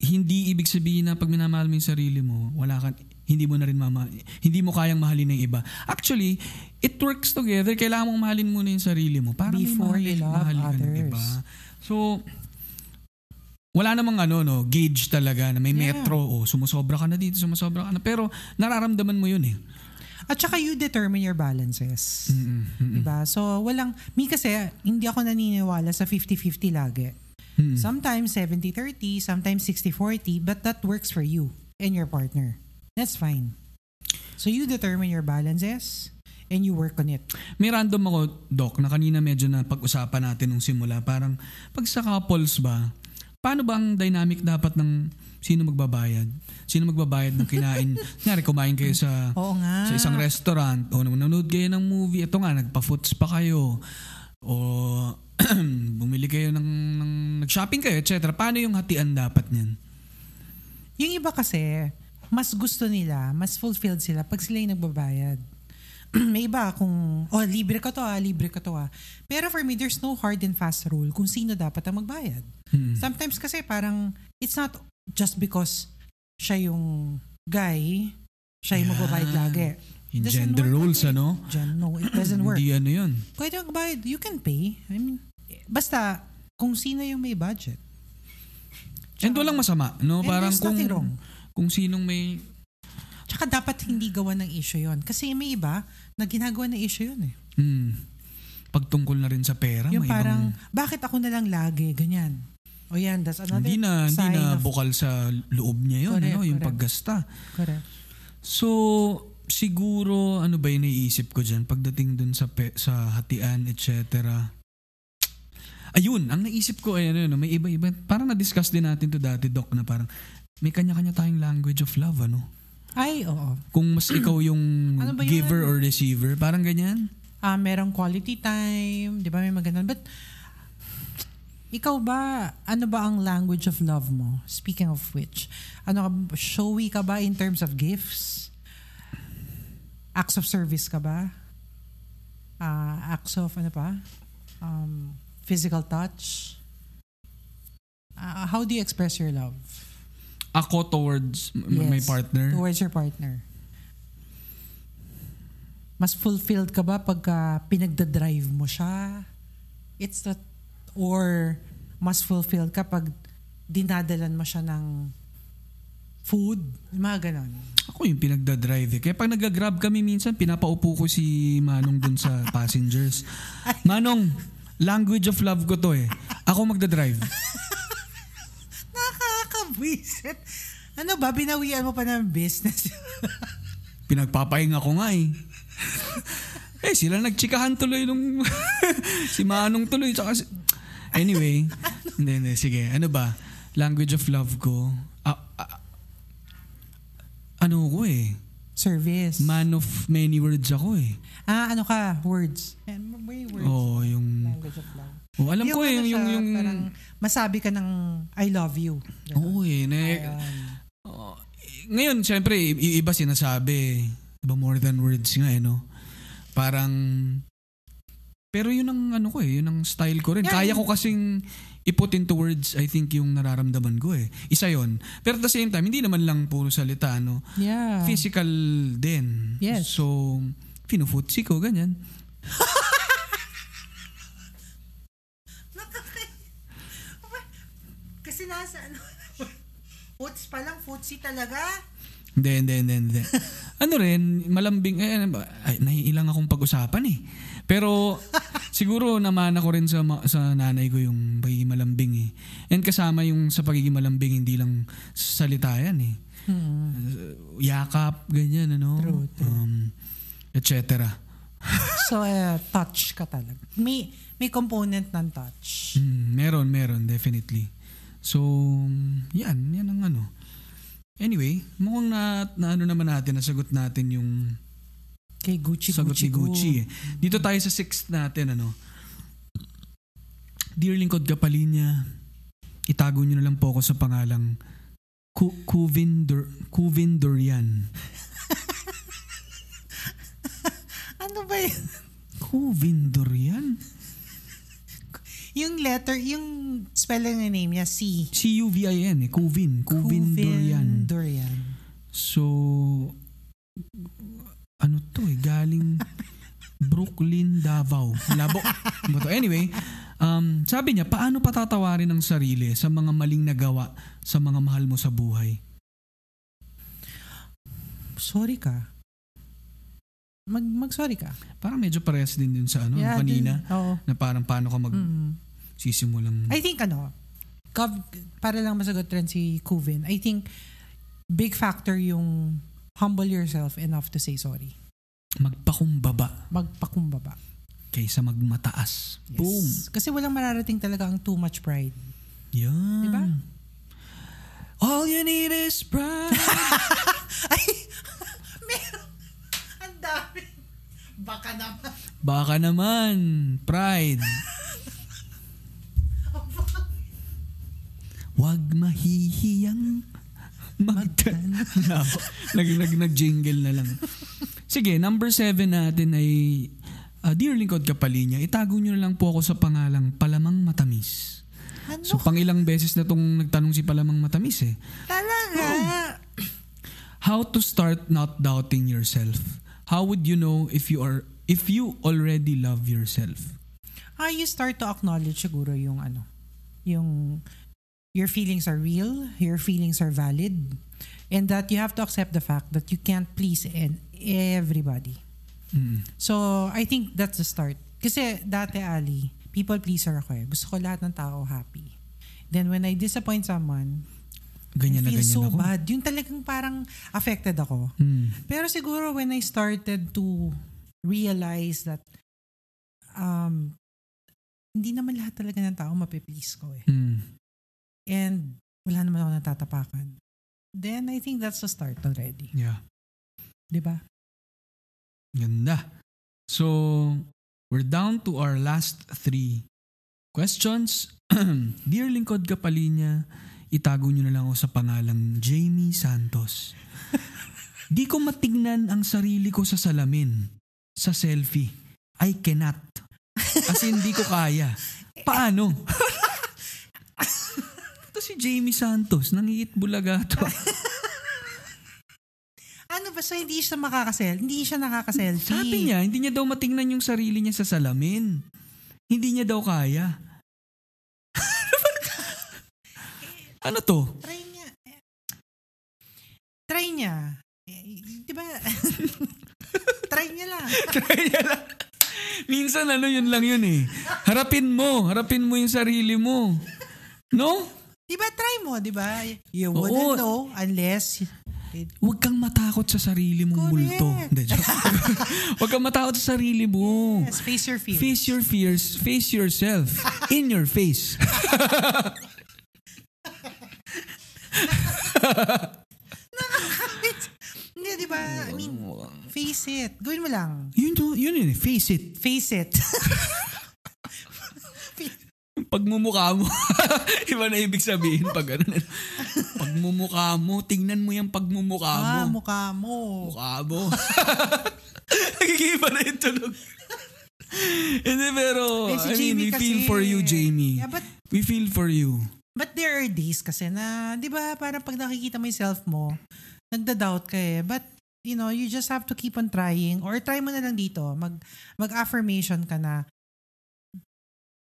hindi ibig sabihin na pag minamahal mo yung sarili mo, wala ka, hindi mo na rin mama, hindi mo kayang mahalin ng iba. Actually, it works together. Kailangan mong mahalin muna yung sarili mo para may Before mahalin, you love mahalin ka ng others. iba. So, wala namang ano no, gauge talaga na may Yeah. metro o sumusobra ka na dito, sumusobra ka na. Pero nararamdaman mo yun eh. At saka you determine your balances. Mm-mm, mm-mm. Diba? So, walang, me kasi, hindi ako naniniwala sa 50-50 lagi. Mm. Sometimes 70-30, sometimes 60-40, but that works for you and your partner. That's fine. So, you determine your balances and you work on it. May random ako, Doc, na kanina medyo na pag-usapan natin nung simula. Parang, pag sa couples ba, paano ba ang dynamic dapat ng sino magbabayad? Sino magbabayad ng kinain? [LAUGHS] Kunyari, kumain kayo sa, Oo nga. sa isang restaurant o nanonood kayo ng movie. Ito nga, nagpa-foots pa kayo. O [CLEARS THROAT] bumili kayo ng, ng nag-shopping kayo, etc. Paano yung hatian dapat niyan? Yung iba kasi, mas gusto nila, mas fulfilled sila pag sila yung nagbabayad. [CLEARS THROAT] May iba kung, oh, libre ka to ah, libre ka to ah. Pero for me, there's no hard and fast rule kung sino dapat ang magbayad. Hmm. Sometimes kasi parang, it's not just because siya yung guy, siya yung Yan. magbabayad lagi. Doesn't gender way. ano? Gen, no, it doesn't work. Hindi ano yun. Pwede magbayad, you can pay. I mean, basta kung sino yung may budget. And walang masama, no? And Parang kung, wrong. kung sinong may Tsaka dapat hindi gawa ng issue yon Kasi may iba na ginagawa ng issue yun eh. Hmm. Pagtungkol na rin sa pera, yung may parang, ibang, bakit ako na lang lagi? Ganyan. O yan, that's another hindi na, hindi sign na of... bukal sa loob niya yun, Correct, ano, yung correct. paggasta. Correct. So, siguro, ano ba yung naiisip ko dyan pagdating dun sa, pe, sa hatian, etc. Ayun, ang naisip ko ay ano, ano, may iba-iba. Parang na-discuss din natin to dati, Doc, na parang may kanya-kanya tayong language of love, ano? Ay, oo. Kung mas ikaw yung [CLEARS THROAT] Ano ba yun? giver or receiver, parang ganyan. Ah, merong quality time, di ba may mga ganun. But, ikaw ba, ano ba ang language of love mo? Speaking of which, ano ka, showy ka ba in terms of gifts? Acts of service ka ba? Ah, acts of, ano pa? Um, physical touch? Ah, how do you express your love? Ako towards m- my Yes, partner. Towards your partner. Mas fulfilled ka ba pagka pinagdadrive mo siya? It's that, or mas fulfilled ka pag dinadalan mo siya ng food? Mga ganon. Ako yung pinagdadrive eh. Kaya pag nag-grab kami minsan, pinapaupo ko si Manong dun sa [LAUGHS] passengers. Manong, language of love ko to eh. Ako magdadrive. Nakakabwisit. Ano ba, binawian mo pa ng business? [LAUGHS] Pinagpapahinga ko nga eh. [LAUGHS] eh, sila nagchikahan tuloy nung... [LAUGHS] si Manong tuloy. Tsaka si... Anyway, hindi, hindi, sige. Ano ba? Language of love ko. Ah, ah, ano ko eh. Service. Man of many words ako eh. ah, ano ka? Words. May words. Oo, yung... Language of love. Oh, alam ko eh, ano yung... yung, siya, yung parang masabi ka ng I love you. Ganon. Oo eh. Na. Oh, ngayon, syempre, iba sinasabi. Diba, more than words nga eh, no? Parang, pero yun ang ano ko eh, yun ang style ko rin. Yeah, Kaya yun- ko kasing i-put into words, I think, yung nararamdaman ko eh. Isa yon Pero at the same time, hindi naman lang puro salita, no? Yeah. Physical din. Yes. So, pinufutsi ko, ganyan. [LAUGHS] Nasa ano, [LAUGHS] Foots pa lang, footsie talaga. Hindi, hindi, hindi, hindi. ano rin, malambing, eh, ano ba, ay, naiilang akong pag-usapan eh. Pero, [LAUGHS] siguro naman ako rin sa, sa nanay ko yung pagiging malambing eh. And kasama yung sa pagiging malambing, hindi lang sa salita yan eh. Hmm. Yakap, ganyan, ano. True, true. Um, et cetera. [LAUGHS] So, uh, touch ka talaga. May, may component ng touch. Mm, meron, meron, definitely. So, yan, yan ang ano. Anyway, mukhang na, na ano naman natin, nasagot natin yung Kay Gucci, sagot Gucci, ni Gucci. eh. Dito tayo sa sixth natin, ano. Dear Lingkod Kapalinya, itago niyo na lang po ako sa pangalang Ku- Kuvinder, Kuvindurian. [LAUGHS] Ano ba yun? Kuvindurian? Yung letter, yung spelling ng name niya, C. C-U-V-I-N eh. Kuvin. Kuvindurian. Durian. So, ano to eh, galing [LAUGHS] Brooklyn, Davao. Labo. Anyway, um, sabi niya, paano patatawarin ang sarili sa mga maling nagawa sa mga mahal mo sa buhay? Sorry ka. Mag, mag-sorry ka. Parang medyo parehas din din sa ano, Yeah, kanina, din- Oo. na parang paano ka Mm. magsisimulang... I think ano, Cov- para lang masagot rin si Kuvin, I think big factor yung humble yourself enough to say sorry. magpakumbaba Magpakumbaba. kaysa magmataas. Yes. Boom! Kasi walang mararating talaga ang too much pride. Yan. Diba? All you need is pride. [LAUGHS] Ay! Dami! Baka naman. Baka naman, pride. Huwag mahihiyang magtan. [LAUGHS] nag, nag, nag-jingle na lang. Sige, number seven natin ay uh, Dear Lingkod Kapalinya, itago nyo na lang po ako sa pangalang Palamang Matamis. Ano? So, pangilang beses na tong nagtanong si Palamang Matamis eh. Talaga! How to start not doubting yourself? How would you know if you are if you already love yourself? Ah, you start to acknowledge siguro yung ano, yung your feelings are real, your feelings are valid, and that you have to accept the fact that you can't please en- everybody. Mm. So, I think that's the start. Kasi dati, Ali, people pleaser ako eh. Gusto ko lahat ng tao happy. Then when I disappoint someone, Ganyan I na feel ganyan so ako. bad. Yung talagang parang affected ako. Mm. Pero siguro when I started to realize that um, hindi naman lahat talaga ng tao mapiplease ko eh. Mm. And wala naman ako natatapakan. Then I think that's the start already. Yeah. Di ba? Ganda. So, we're down to our last three questions. [CLEARS THROAT] Dear Lingkod Kapalinya, itago nyo na lang ako sa pangalang Jamie Santos. Di ko matignan ang sarili ko sa salamin, sa selfie. I cannot. As in, di ko kaya. Paano? Ito si Jamie Santos, nangiit bulaga to. Ano ba? So hindi siya makakasel? Hindi siya nakakaselfie. Sabi niya, hindi niya daw matingnan yung sarili niya sa salamin. Hindi niya daw kaya. Ano to? Try niya. Try niya. Eh, di ba? [LAUGHS] Try niya lang. [LAUGHS] Try niya lang. Minsan ano yun lang yun eh. Harapin mo. Harapin mo yung sarili mo. No? Di ba? Try mo, di ba? You Oo. wouldn't know unless Huwag kang matakot sa sarili mong Correct. multo. Hindi, joke. [LAUGHS] Huwag kang matakot sa sarili mo. Yes, face your fears. Face your fears. Face yourself. In your face. [LAUGHS] Hindi, di ba? I mean, face it. Gawin mo lang. Yun, yun, yun, yun eh. Face it. Face it. [LAUGHS] pagmumukha mo. [LAUGHS] Iba na ibig sabihin pag ano. pagmumukha mo, tingnan mo yung pagmumukha mo. ah, mukha mo. Mukha mo. Nagigiba na yung tunog. Hindi pero, Eh, si I mean, Jamie we feel kasi- for you, Jamie. Yeah, but We feel for you. But there are days kasi na, di ba, parang pag nakikita mo yung self mo, nagda-doubt ka eh. But, you know, you just have to keep on trying. Or try mo na lang dito. Mag, mag-affirmation ka na,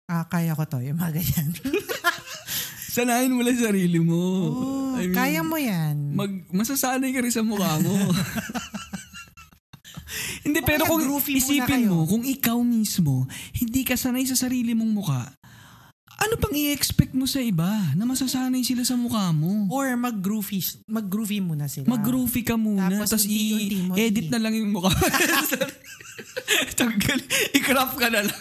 ah, kaya ko to. Yung mga ganyan. [LAUGHS] Sanayin mo lang sarili mo. Oo, I mean, kaya mo yan. Mag, masasanay ka rin sa mukha mo. [LAUGHS] hindi, pero kung isipin mo, kung ikaw mismo, hindi ka sanay sa sarili mong mukha, ano pang i-expect mo sa iba na masasanay sila sa mukha mo? Or mag-groovy, mag-groovy muna sila. Mag-groovy ka muna, Tapos tapos i-edit na lang yung mukha. [LAUGHS] Tanggal, i-crop ka na lang.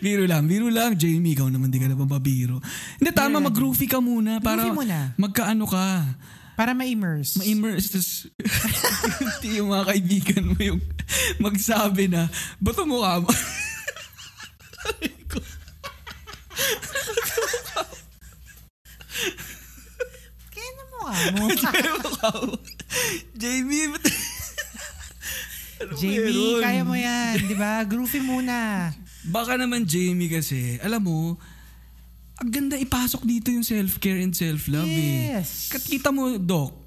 biro lang, biro lang. Jamie, ikaw naman di ka na mabiro. Hindi, tama, mag-groovy ka muna para Groovy muna. magkaano ka. Para ma-immerse. Ma-immerse. Tapos, [LAUGHS] yung mga kaibigan mo yung magsabi na, ba't mukha mo? [LAUGHS] Kaya na mo. Jamie, ba't... Jamie, meron? kaya mo yan. Di ba? Groovy muna. Baka naman Jamie kasi, alam mo, ang ganda ipasok dito yung self-care and self-love eh. Yes. Kat kita mo, Doc,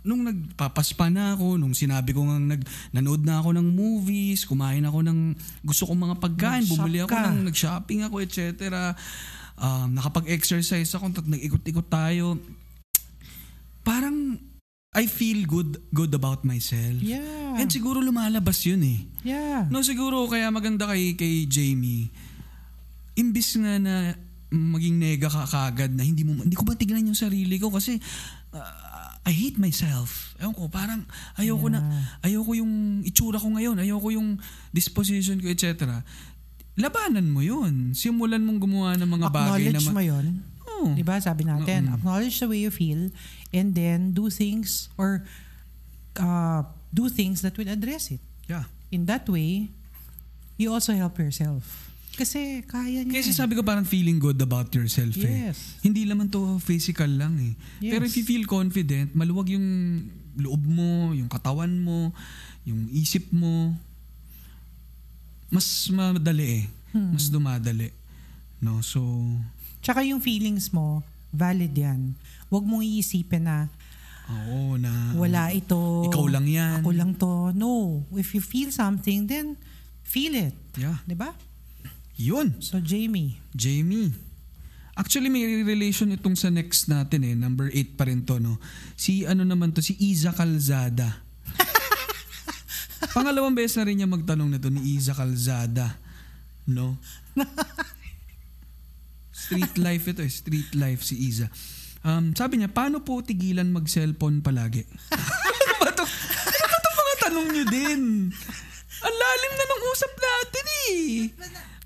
nung nagpapaspa na ako, nung sinabi ko nga nag, nanood na ako ng movies, kumain ako ng gusto kong mga pagkain, Nag-shop bumili ako ka. ng, nag-shopping ako, etc. Um, nakapag-exercise ako, tat- nag-ikot-ikot tayo. Parang, I feel good good about myself. Yeah. And siguro lumalabas yun eh. Yeah. No, siguro kaya maganda kay, kay Jamie, imbis nga na maging nega ka kagad na hindi mo hindi ko ba tignan yung sarili ko kasi uh, I hate myself. Ewan ko, parang ayoko na ayoko yung itsura ko ngayon, ayoko yung disposition ko, etc. Labanan mo yun. Simulan mong gumawa ng mga bagay na Acknowledge mo yun. Oo. Di ba? Sabi natin, acknowledge the way you feel and then do things or uh, do things that will address it. Yeah. In that way, you also help yourself. Kasi kaya niya. Kasi sabi ko parang feeling good about yourself eh. Yes. Hindi naman to physical lang eh. Yes. Pero if you feel confident, maluwag yung loob mo, yung katawan mo, yung isip mo, mas madali eh. Hmm. Mas dumadali. No? So, Tsaka yung feelings mo, valid yan. Huwag mong iisipin na oo na. wala ito. Ikaw lang yan. Ako lang to. No. If you feel something, then feel it. Yeah. Di ba? Yun. So, Jamie. Jamie. Actually, may relation itong sa next natin eh. Number 8 pa rin to, no? Si ano naman to, si Iza Calzada. [LAUGHS] Pangalawang beses na rin niya magtanong na to ni Iza Calzada. No? Street life ito eh. Street life si Iza. Um, sabi niya, paano po tigilan mag-cellphone palagi? [LAUGHS] ano ba to? Ano ba mga tanong niyo din? Ang lalim na ng usap natin eh.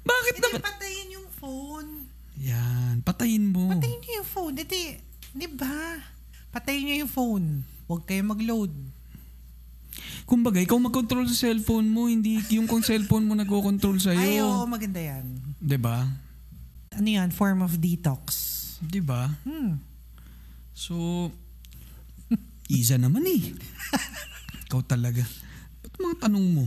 Bakit naman? patayin yung phone. Yan, patayin mo. Patayin niyo yung phone. Hindi, di ba? Patayin niyo yung phone. Huwag kayo mag-load. Kumbaga, ikaw mag-control sa cellphone mo, hindi yung kung cellphone mo nagko-control sa Ay, oo, maganda yan. 'Di ba? Ano yan? Form of detox. 'Di ba? Hmm. So Iza naman eh. ikaw talaga. Ba't mga tanong mo?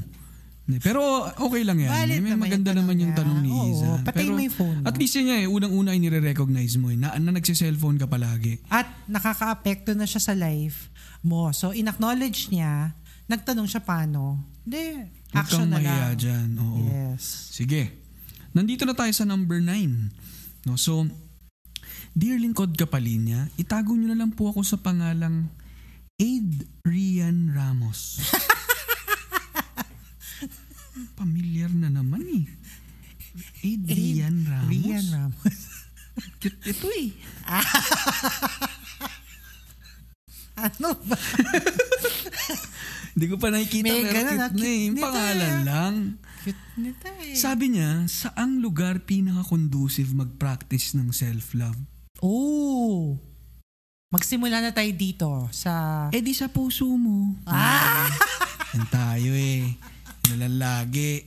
Pero okay lang yan. Valid May naman maganda yung tanong naman yung niya. tanong ni Oo, Iza. patayin mo yung phone At least yun niya eh, unang-una ay nire-recognize mo eh, na, na nagsiselfone ka palagi. At nakaka-apekto na siya sa life mo. So, in-acknowledge niya, nagtanong siya paano. Hindi, action na lang. dyan. Oo. Yes. Sige. Nandito na tayo sa number 9. No, so, Dear Lingkod Kapalinya, itago nyo na lang po ako sa pangalang Adrian Ramos. [LAUGHS] Familiar na naman eh. Adrian Ramos. Rian Ramos. [LAUGHS] Cute ito eh. [LAUGHS] ano ba? Hindi ko pa nakikita May pero ganun, cute ah. na eh. Yung pangalan nito, lang. Cute nito eh. Sabi niya, saang lugar pinaka-conducive mag-practice ng self-love? Oh! Magsimula na tayo dito sa... Eh di sa puso mo. Ah! Yan tayo eh. Nalalagi.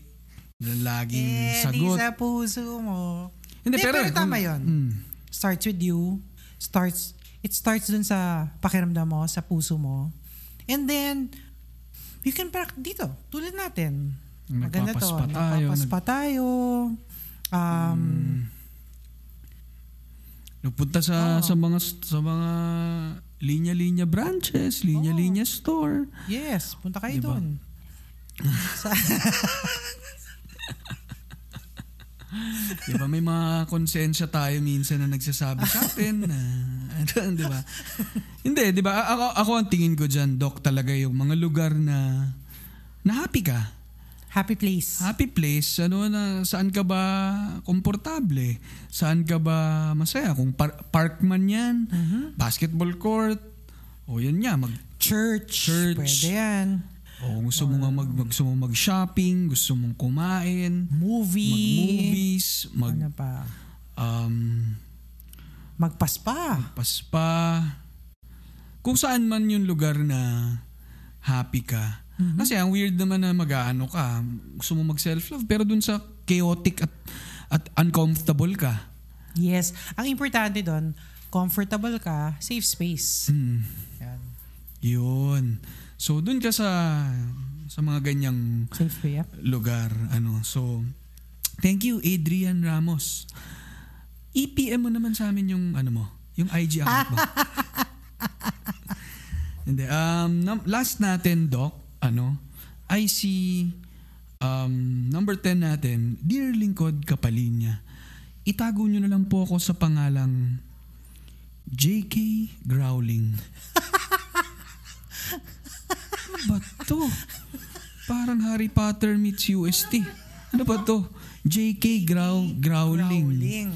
Nalalaging Eh, sagot. sa puso mo. Hindi, Hindi, pero, tama yun. Mm. Starts with you. Starts, it starts dun sa pakiramdam mo, sa puso mo. And then, you can practice dito. Tulad natin. Maganda to. Nagpapaspa tayo, Nagpapaspa tayo. Um, Nagpunta sa Oo. sa mga sa mga linya-linya branches, linya-linya store. Yes, punta kayo Diba? doon. Di ba may mga konsensya tayo minsan na nagsasabi sa atin na ano, di ba? Hindi, di ba? Ako, ako ang tingin ko diyan, doc, talaga yung mga lugar na na happy ka. happy place. Happy place, ano na saan ka ba komportable? Saan ka ba masaya? Kung par- park man 'yan, basketball court, o yan nga, mag Church. Church. Pwede yan. O gusto mo nga mag, mag gusto mo mag-shopping, gusto mong kumain, Movie. mag-movies, mag Ano pa? um, Magpaspa. paspa. Kung saan man yung lugar na happy ka. Kasi ang weird naman na mag-ano ka, gusto mo mag-self-love, pero dun sa chaotic at, at uncomfortable ka. Yes. Ang importante doon, comfortable ka, safe space. Hmm. Yan. Yun. So, dun ka sa sa mga ganyang up. lugar. Ano, so, thank you, Adrian Ramos. EPM mo naman sa amin yung, ano mo, yung IG account mo. [LAUGHS] Hindi. Um, last natin, Doc, ano, I see um, number 10 natin, Dear Lingkod Kapalinya, itago nyo na lang po ako sa pangalang JK Growling. [LAUGHS] ba to? Parang Harry Potter meets UST. Ano ba to? JK Grow Growling. Growling.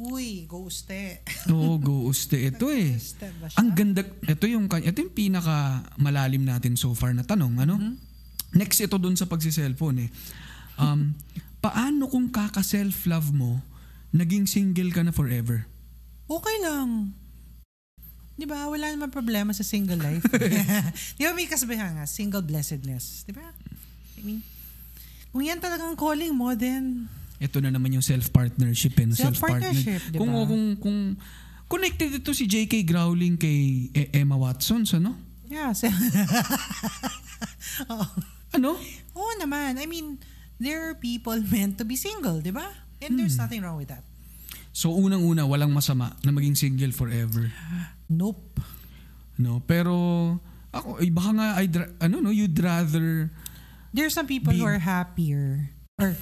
Uy, ghoste. Oo, ghost ito eh. Ghoste? Ang ganda, ito yung, ito yung pinaka malalim natin so far na tanong, ano? Next ito dun sa pagsi-cellphone eh. Um, paano kung kaka-self-love mo, naging single ka na forever? Okay lang. Di ba? Wala naman problema sa single life. [LAUGHS] [LAUGHS] Di ba may kasabihan nga, single blessedness. Di ba? I mean, kung yan talagang calling mo, then Ito na naman yung self-partnership eh. no? Self-partnership, di ba? Kung, kung, kung, connected ito si J.K. Growling kay E- Emma Watson, ano? yeah. So, [LAUGHS] Oo. Ano? Oo naman. I mean, there are people meant to be single, di ba? And there's Hmm. nothing wrong with that. So unang-una, walang masama na maging single forever. [SIGHS] Nope. No, pero ako, eh, baka nga, I'd, ano no, you'd rather There's some people who Be- are happier. Or,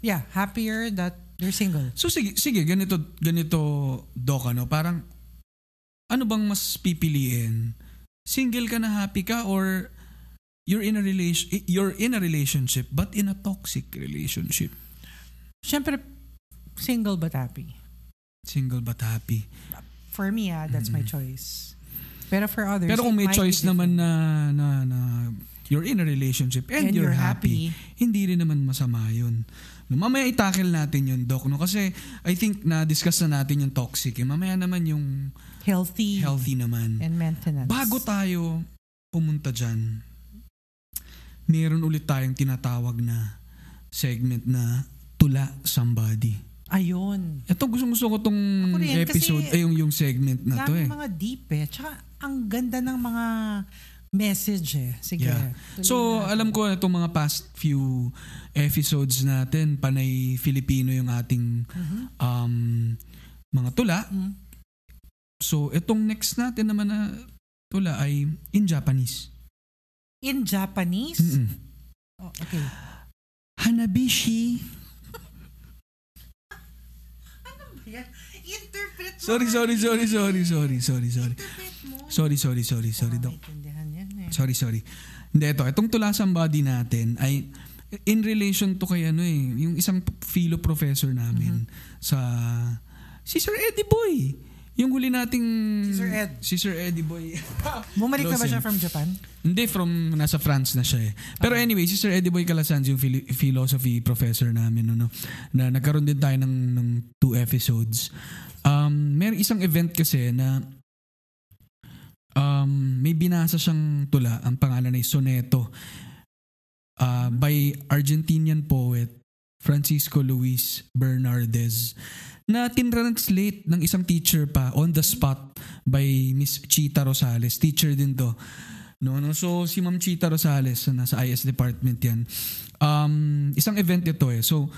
yeah, happier that they're single. So sige, sige ganito ganito doc ano, parang ano bang mas pipiliin? Single ka na happy ka or you're in a relation you're in a relationship but in a toxic relationship. Siyempre, single but happy. Single but happy. For me, ah, that's my choice. Pero for others, Pero kung may choice naman na, na na you're in a relationship and, And you're, you're happy, hindi rin naman masama yun. No, mamaya itackle natin yun, Doc. No? Kasi I think na-discuss na natin yung toxic. Eh. Mamaya naman yung healthy, healthy naman. and maintenance. Bago tayo pumunta dyan, meron ulit tayong tinatawag na segment na Tula Somebody. Ayun. Ito gusto gusto ko tong rin, episode, ay yung, yung segment na to eh. mga deep eh. Tsaka, ang ganda ng mga message eh. Sige. Yeah. So, natin. alam ko na itong mga past few episodes natin, panay Filipino yung ating um, mga tula. Mhm. So, itong next natin naman na tula ay in Japanese. In Japanese? Oh, okay. Hanabishi. Interpret mo. Sorry, sorry, sorry, sorry, sorry, sorry, sorry. Sorry, sorry, sorry, sorry, Doc. Eh. Sorry, sorry. Hindi, ito. Itong tulasan body natin ay in relation to kay ano eh, yung isang philo professor namin sa si Sir Eddie Boy. Yung huli nating Si Sir Ed. Si Sir Eddie Boy. [LAUGHS] Bumalik na ba siya from Japan? Hindi, from nasa France na siya eh. Pero anyway, si Sir Eddie Boy Calasanz, yung philo- philosophy professor namin, ano, na nagkaroon din tayo ng, ng two episodes. Um, may isang event kasi na um, may binasa siyang tula, ang pangalan ay Soneto, uh, by Argentinian poet Francisco Luis Bernardez na tinranslate ng isang teacher pa on the spot by Miss Chita Rosales. Teacher din to. No, no. So, si Ma'am Chita Rosales, na nasa IS department yan, um, isang event ito eh. So,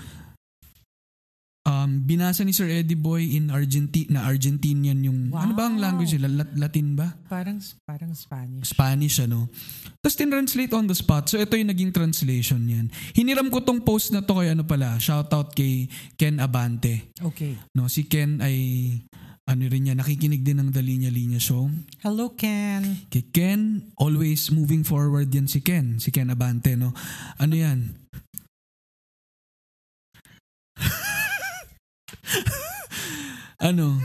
um, binasa ni Sir Eddie Boy in Argentina, na Argentinian yung, ano ba ang Wow. language nila? Lat- Latin ba? Parang, parang Spanish. Spanish ano. Tapos tinranslate on the spot. So ito yung naging translation yan. Hiniram ko tong post na to kay ano pala, shoutout kay Ken Abante. Okay. No, si Ken ay ano rin niya, nakikinig din ng The Linya Linya Show. Hello, Ken. Kay Ken, always moving forward yan si Ken. Si Ken Abante, no? Ano yan? [LAUGHS] ano?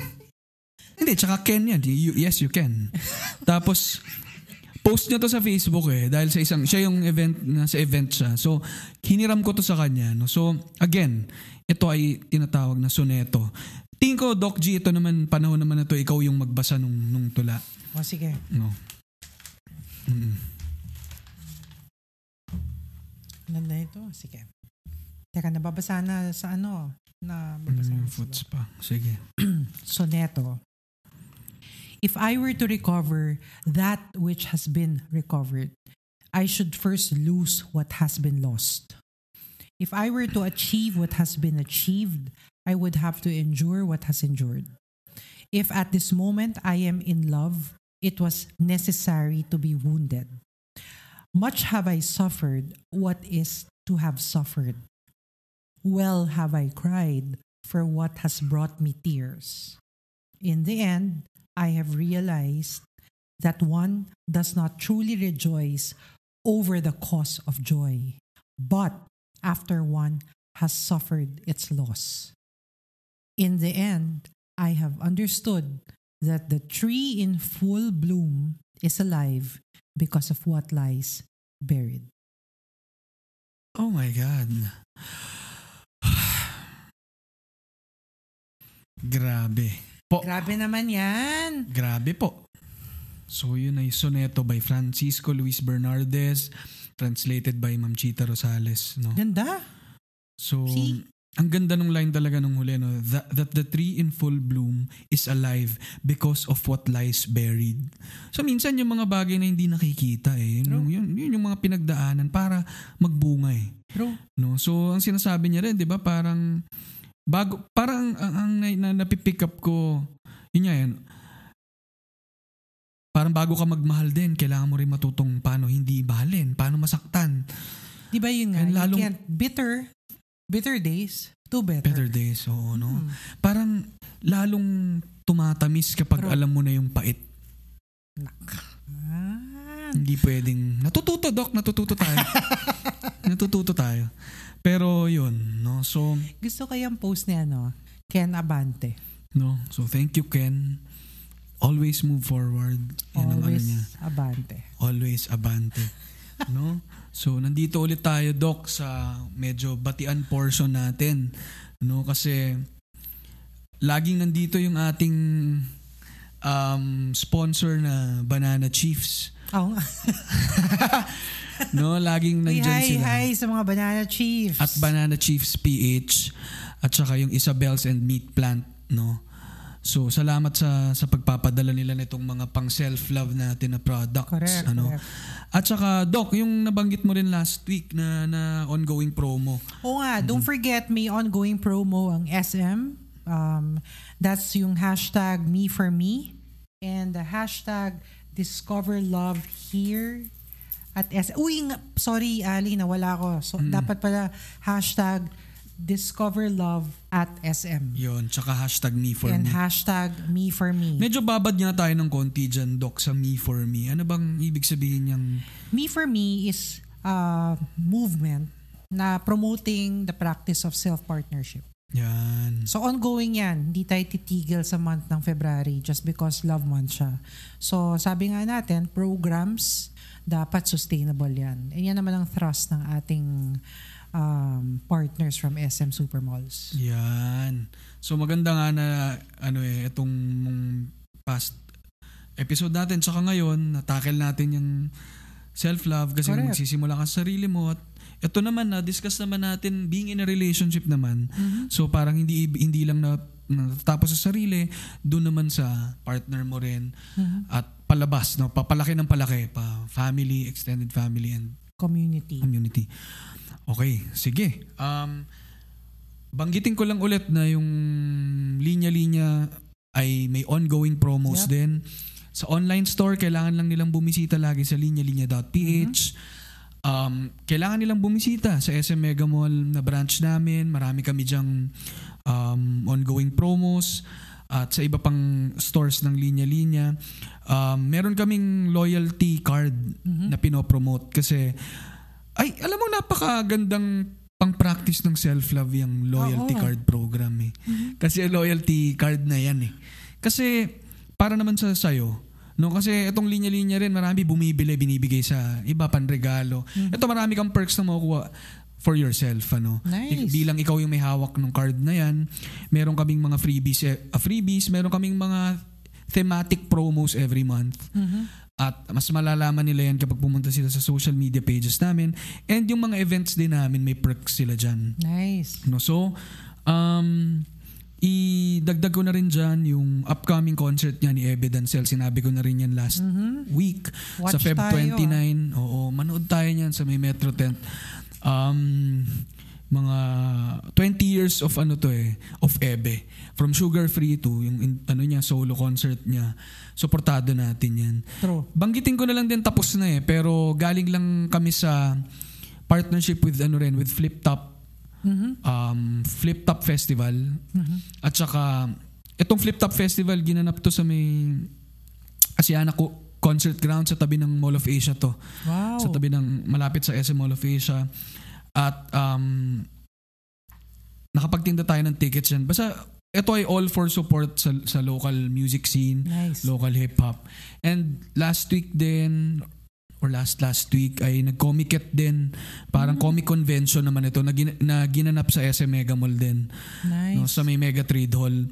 Hindi, tsaka Ken yan. You- yes, you can. Tapos, post niya to sa Facebook eh dahil sa isang siya yung event na sa event siya. So hiniram ko to sa kanya no. So again, ito ay tinatawag na soneto. Tingin ko Doc G ito naman panahon naman na to ikaw yung magbasa nung nung tula. O sige. No. Mm. Ano na ito? Sige. Teka, nababasa na sa ano? Na babasa Mm, foots pa. Sige. [CLEARS THROAT] Soneto. if I were to recover that which has been recovered, I should first lose what has been lost. If I were to achieve what has been achieved, I would have to endure what has endured. If at this moment I am in love, it was necessary to be wounded. Much have I suffered what is to have suffered. Well have I cried for what has brought me tears. In the end, I have realized that one does not truly rejoice over the cause of joy, but after one has suffered its loss. In the end, I have understood that the tree in full bloom is alive because of what lies buried. Oh my God. Grabe. Po. Grabe naman yan. Grabe po. So yun ay soneto by Francisco Luis Bernardez, translated by Ma'am Chita Rosales. No? Ganda. So, See? ang ganda nung line talaga nung huli, no? That, that the tree in full bloom is alive because of what lies buried. So, minsan yung mga bagay na hindi nakikita eh. Yun, yun, yun yung mga pinagdaanan para magbunga eh. True. No? So, ang sinasabi niya rin, di ba, parang, bago, parang ang, ang na, na, napipick up ko, yun yan, parang bago ka magmahal din, kailangan mo rin matutong paano hindi mahalin, paano masaktan. Di ba yun nga? And you lalong- can't, bitter, bitter days, too better. Better days, oo, no? Hmm. Parang lalong tumatamis kapag True. alam mo na yung pait. Ah, Hindi pwedeng, natututo, Doc, natututo tayo. [LAUGHS] natututo tayo. Pero yun, no? So, gusto ko yung post ni ano, Ken Abante. no? So, thank you, Ken. Always move forward. Yan ang ano Always niya. Abante. Always abante. no? So, nandito ulit tayo, Doc, sa medyo batian portion natin. No? Kasi, laging nandito yung ating um, sponsor na Banana Chiefs. Oo nga. [LAUGHS] No? Laging nandyan hi, sila. hi sa mga Banana Chiefs. At Banana Chiefs PH at saka yung Isabel's and Meat Plant, no? So, salamat sa sa pagpapadala nila nitong mga pang self-love natin na products, Correct, ano. correct. At saka Doc, yung nabanggit mo rin last week na na ongoing promo. Oo nga, Mm-hmm. don't forget may ongoing promo ang SM. Um, that's yung hashtag me for me and the hashtag discover love here at SM. Uy, nga- sorry Ali, nawala ko. So, Mm. dapat pala hashtag discover love at SM. Yon, tsaka hashtag me for and me. hashtag me for me. Medyo babad nga tayo ng konti dyan, Doc, sa me for me. Ano bang ibig sabihin niyang Me for me is a movement na promoting the practice of self-partnership. Yan? So ongoing yan. Hindi tayo titigil sa month ng February just because love month siya. So sabi nga natin, programs dapat sustainable yan. And yan naman ang thrust ng ating um, partners from SM Supermalls. Yan. So maganda nga na ano eh itong past episode natin tsaka ngayon natakil natin yung self-love kasi Correct. magsisimula ka sa sarili mo at ito naman na discuss naman natin being in a relationship naman. So parang hindi hindi lang na tapos sa sarili, doon naman sa partner mo rin at palabas no, papalaki ng palaki pa family, extended family and Community. community. Okay, sige. Um, banggitin ko lang ulit na yung linya-linya ay may ongoing promos Yep. din. Sa online store, kailangan lang nilang bumisita lagi sa linya-linya.ph. Um, kailangan nilang bumisita sa SM Mega Mall na branch namin. Marami kami dyang um, ongoing promos at sa iba pang stores ng linya-linya. Um, meron kaming loyalty card na pinopromote kasi ay, alam mo, napakagandang pang-practice ng self-love yung loyalty Oo. card program eh. Kasi loyalty card na yan eh. Kasi para naman sa sayo, no? Kasi itong linya-linya rin, marami bumibili, binibigay sa iba pang regalo. Ito marami kang perks na makukuha for yourself, ano. Nice. Bilang ikaw yung may hawak ng card na yan, meron kaming mga freebies, ah, freebies, meron kaming mga thematic promos every month. At mas malalaman nila yan kapag pumunta sila sa social media pages namin. And yung mga events din namin, may perks sila dyan. Nice. No, so, um, idagdag ko na rin dyan yung upcoming concert niya ni Ebe Dancel. Sinabi ko na rin yan last week Mm-hmm. Watch sa Feb tayo, ah. 29. Oo, manood tayo niyan sa may Metro Tent. Um, mga 20 years of ano to eh, of Ebe. From Sugar Free to yung in- ano niya, solo concert niya. Suportado natin yan. True. Banggitin ko na lang din tapos na eh, pero galing lang kami sa partnership with ano rin, with Flip Top Mhm. um, Flip Top Festival. Mhm. At saka, itong Flip Top Festival, ginanap to sa may Asiana Co- Concert Ground sa tabi ng Mall of Asia to. Wow. Sa tabi ng, malapit sa SM Mall of Asia. At um, nakapagtinda tayo ng tickets dyan. Basta, ito ay all for support sa, sa local music scene Nice. local hip-hop. And last week din, or last last week, ay nag-comiket din. Parang Mm. comic convention naman ito na, gin- na ginanap sa SM Mega Mall din. Nice. No, sa may Mega Trade Hall.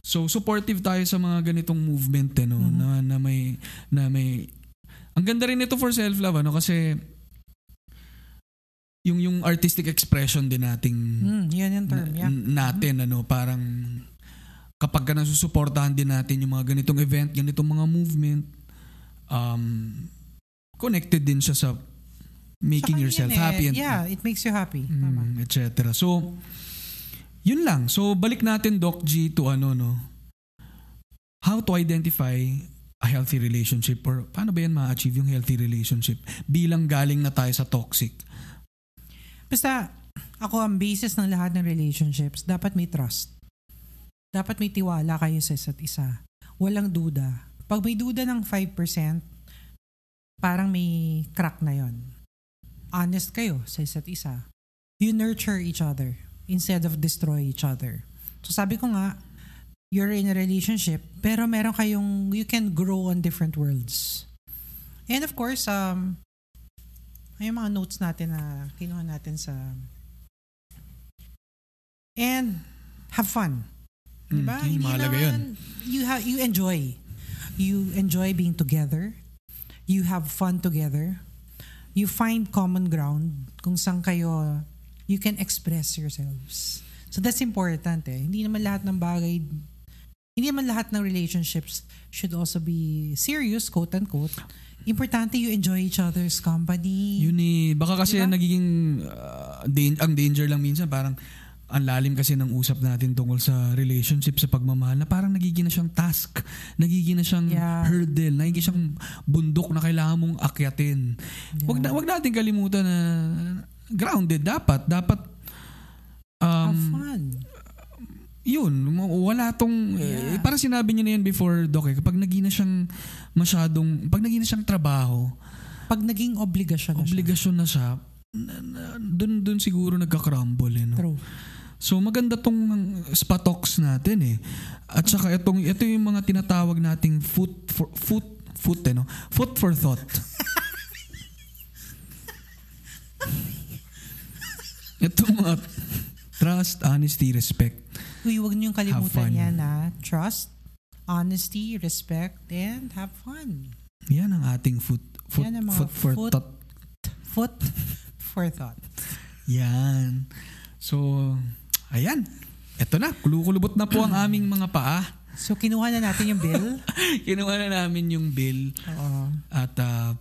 So supportive tayo sa mga ganitong movement eh, no? Mm-hmm. na, na may na may ang ganda rin ito for self-love ano kasi yung yung artistic expression din nating Mm, yan yung term. na- Yeah. natin ano parang kapag ka nasusuportahan din natin yung mga ganitong event, ganitong mga movement um connected din siya sa making Tsaka yourself eh, happy and Yeah, it makes you happy. Tama. mm, etc. So yun lang. So balik natin Doc G to ano no. How to identify a healthy relationship or paano ba yan ma-achieve yung healthy relationship bilang galing na tayo sa toxic. Basta, ako ang basis ng lahat ng relationships, dapat may trust. Dapat may tiwala kayo sa isa't isa. Walang duda. Pag may duda ng 5%, parang may crack na yon. Honest kayo sa isa't isa. You nurture each other instead of destroy each other. So sabi ko nga, you're in a relationship, pero meron kayong, you can grow on different worlds. And of course, um, may mga notes natin na kinuha natin sa and have fun. Mm, Diba? yun, mahalaga yun. You have you enjoy. You enjoy being together. You have fun together. You find common ground kung saan kayo you can express yourselves. So that's important eh. Hindi naman lahat ng bagay hindi naman lahat ng relationships should also be serious, quote unquote. Importante you enjoy each other's company. Yun eh, baka kasi Diba? nagiging uh, dan- ang danger lang minsan parang ang lalim kasi ng usap natin tungkol sa relationship, sa pagmamahal na parang nagiging na siyang task, nagiging na siyang Yeah. hurdle, nagiging siyang bundok na kailangan mong akyatin. Wag na wag natin kalimutan na grounded dapat, dapat have um, fun. yun, wala tong, eh, Yeah. parang sinabi niyo na yan before, Doc, eh, kapag naging na siyang masyadong, pag naging na siyang trabaho, Pag naging obligasyon na siya. obligasyon na siya, na, na, dun, dun siguro nagka-crumble. Eh, no? True. So maganda tong spatox natin eh. At saka itong, ito yung mga tinatawag nating food for, food, food eh, no? Food for thought. [LAUGHS] ito mga trust, honesty, respect. Uy, huwag niyong kalimutan yan na trust, honesty, respect, and have fun. Yan ang ating food, food, Yan ang food for food- thought. Foot for thought. Yan. So, ayan. Ito na, kulukulubot na po ang [CLEARS THROAT] aming mga paa. So, kinuha na natin yung bill. [LAUGHS] Kinuha na namin yung bill. Oo. At uh,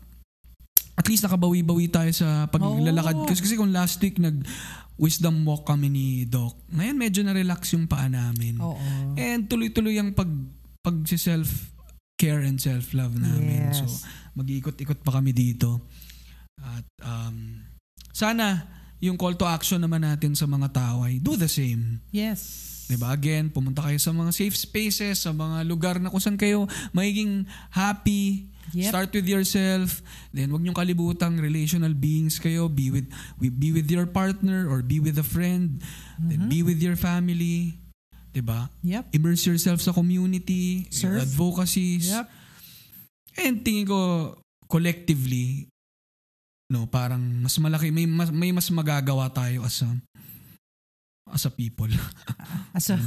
at least nakabawi-bawi tayo sa paglalakad. Oo. Kasi, kasi kung last week nag wisdom walk kami ni Doc, ngayon medyo na-relax yung paa namin. Oo. And tuloy-tuloy ang pag, pag self care and self-love namin. Yes. So, mag-ikot-ikot pa kami dito. At um, sana yung call to action naman natin sa mga tao ay do the same. Yes. 'Di ba? Again, pumunta kayo sa mga safe spaces, sa mga lugar na kung saan kayo magiging happy. Yep. Start with yourself. Then wag niyong kalibutang relational beings kayo. Be with be with your partner or be with a friend. Then be with your family. 'Di ba? Yep. Immerse yourself sa community, your Serve. advocacies. Yep. And tingin ko collectively no, parang mas malaki may mas, may mas magagawa tayo as a as a people, [LAUGHS] As a,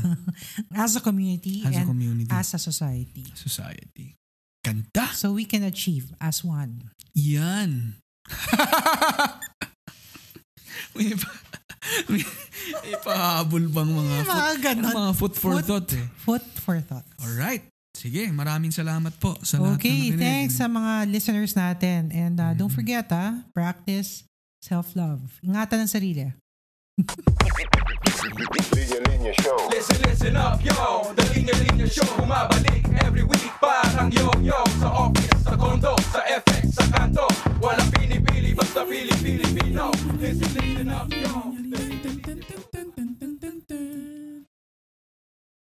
as a community as a community, as a society. society. Ganda. So we can achieve as one. Yan. [LAUGHS] may, ba- May ipahabol bang mga May food, mga ganon. mga food for Food- thought eh. Food for thought. Alright. Sige, maraming salamat po sa lahat Okay, ng nakinig. thanks sa mga listeners natin. And uh, don't forget, ah, practice self-love. Ingatan ang sarili. Linya Linya Show. Listen, listen up, yo The Linya Linya Show Bumabalik every week Parang yo-yo Sa office, sa condo, sa FX, sa kanto Walang pinipili, basta pili-Pilipino Listen, listen up, yo